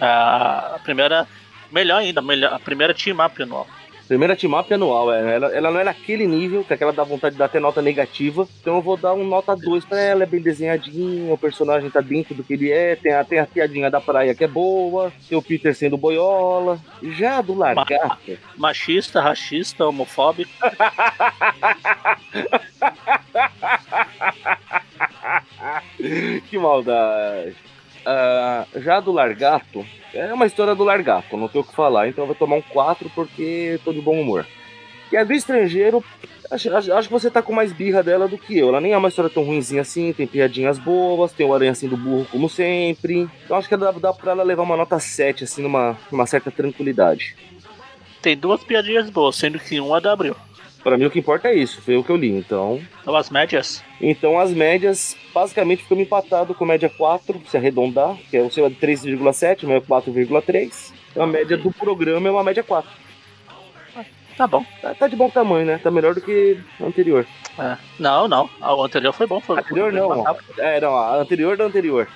A primeira. Melhor ainda, melhor, a primeira team-up anual. Primeira team-up anual, é, ela, ela não é naquele nível, que aquela dá vontade de dar até nota negativa. Então eu vou dar um nota 2 pra ela, é bem desenhadinha, o personagem tá dentro do que ele é, tem a, tem a piadinha da praia que é boa, tem o Peter sendo boiola. Já do lagarto. Machista, racista, homofóbico. que maldade. Uh, já do Largato, é uma história do Largato, não tenho o que falar, então eu vou tomar um 4 porque tô de bom humor. E a do estrangeiro, acho, acho, que você tá com mais birra dela do que eu. Ela nem é uma história tão ruimzinha assim, tem piadinhas boas, tem o aranha assim do burro como sempre. Então acho que dá, dá pra ela levar uma nota 7, assim, numa, numa certa tranquilidade. Tem duas piadinhas boas, sendo que uma da Abril. Para mim o que importa é isso, foi o que eu li, então. Então as médias? Então as médias, basicamente ficou empatado com média 4, se arredondar, que é o seu é 3,7, o meu é 4,3. Então a média do programa é uma média 4. Tá bom. Tá, tá, de bom tamanho, né? Tá melhor do que o anterior. É. Não, não. O anterior foi bom. Foi, anterior foi não. É, não. A anterior da anterior.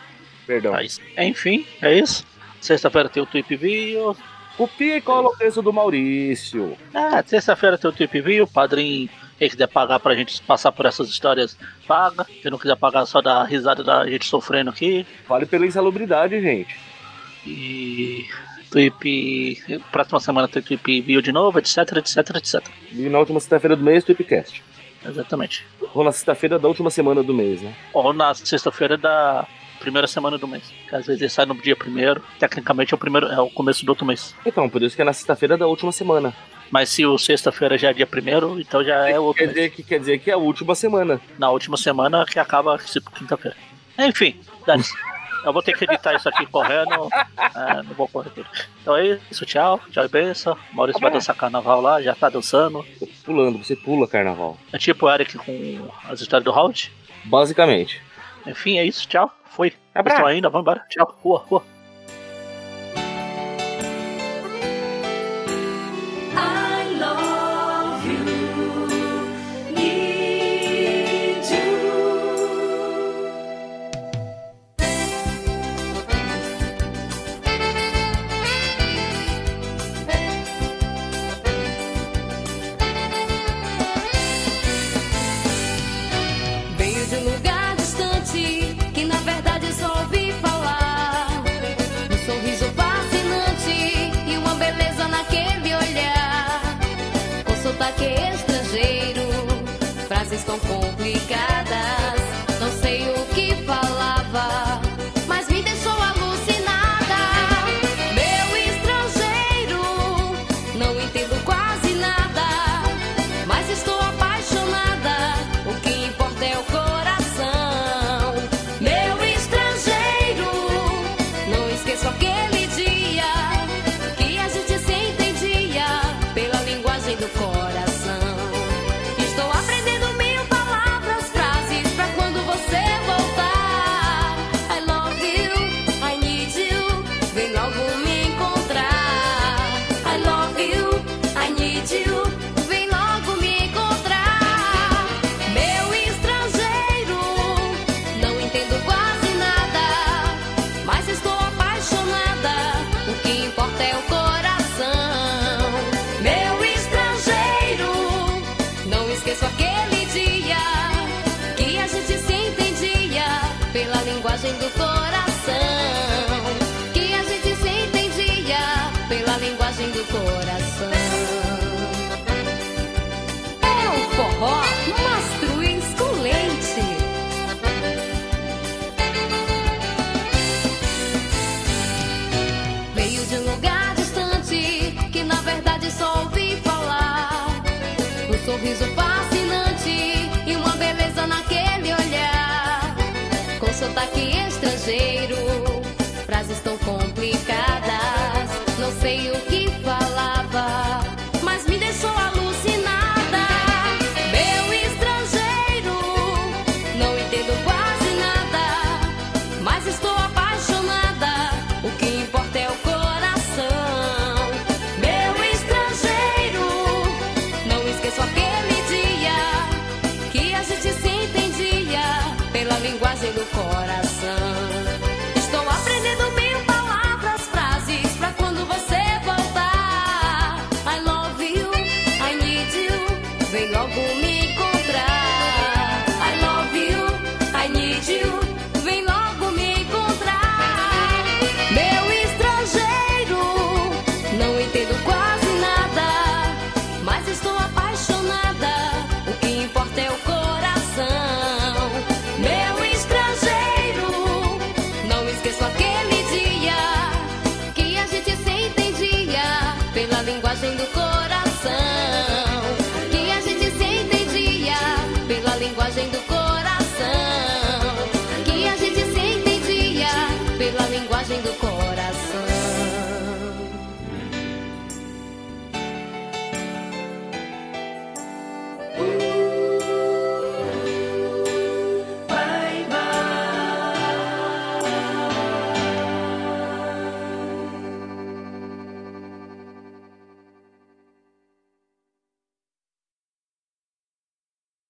Perdão. É, enfim, é isso. Sexta-feira tem o Tweep View. Copia e cola o texto do Maurício. Ah, terça-feira tem o Trip View, padrinho, quem quiser pagar pra gente passar por essas histórias, paga. Quem não quiser pagar, só dá risada da gente sofrendo aqui. Vale pela insalubridade, gente. E. Tweep. Próxima semana tem Tweep View de novo, etc, etc, etc. E na última sexta-feira do mês, Tweepcast. Exatamente. Ou na sexta-feira da última semana do mês, né? Ou na sexta-feira da primeira semana do mês. Que às vezes ele sai no dia primeiro, tecnicamente é o primeiro, é o começo do outro mês. Então, por isso que é na sexta-feira da última semana. Mas se o sexta-feira já é dia primeiro, então já é o outro quer dizer que Quer dizer que é a última semana. Na última semana que acaba quinta-feira. Enfim, dane Eu vou ter que editar isso aqui correndo. É, não vou correr tudo. Então é isso, tchau. Tchau e benção. Maurício vai dançar carnaval lá, já tá dançando. Pulando, você pula carnaval. É tipo o Eric com as histórias do Howard? Basicamente. Enfim, é isso, tchau. Foi. Abraço. ainda, vamos embora. Tchau. Rua, rua.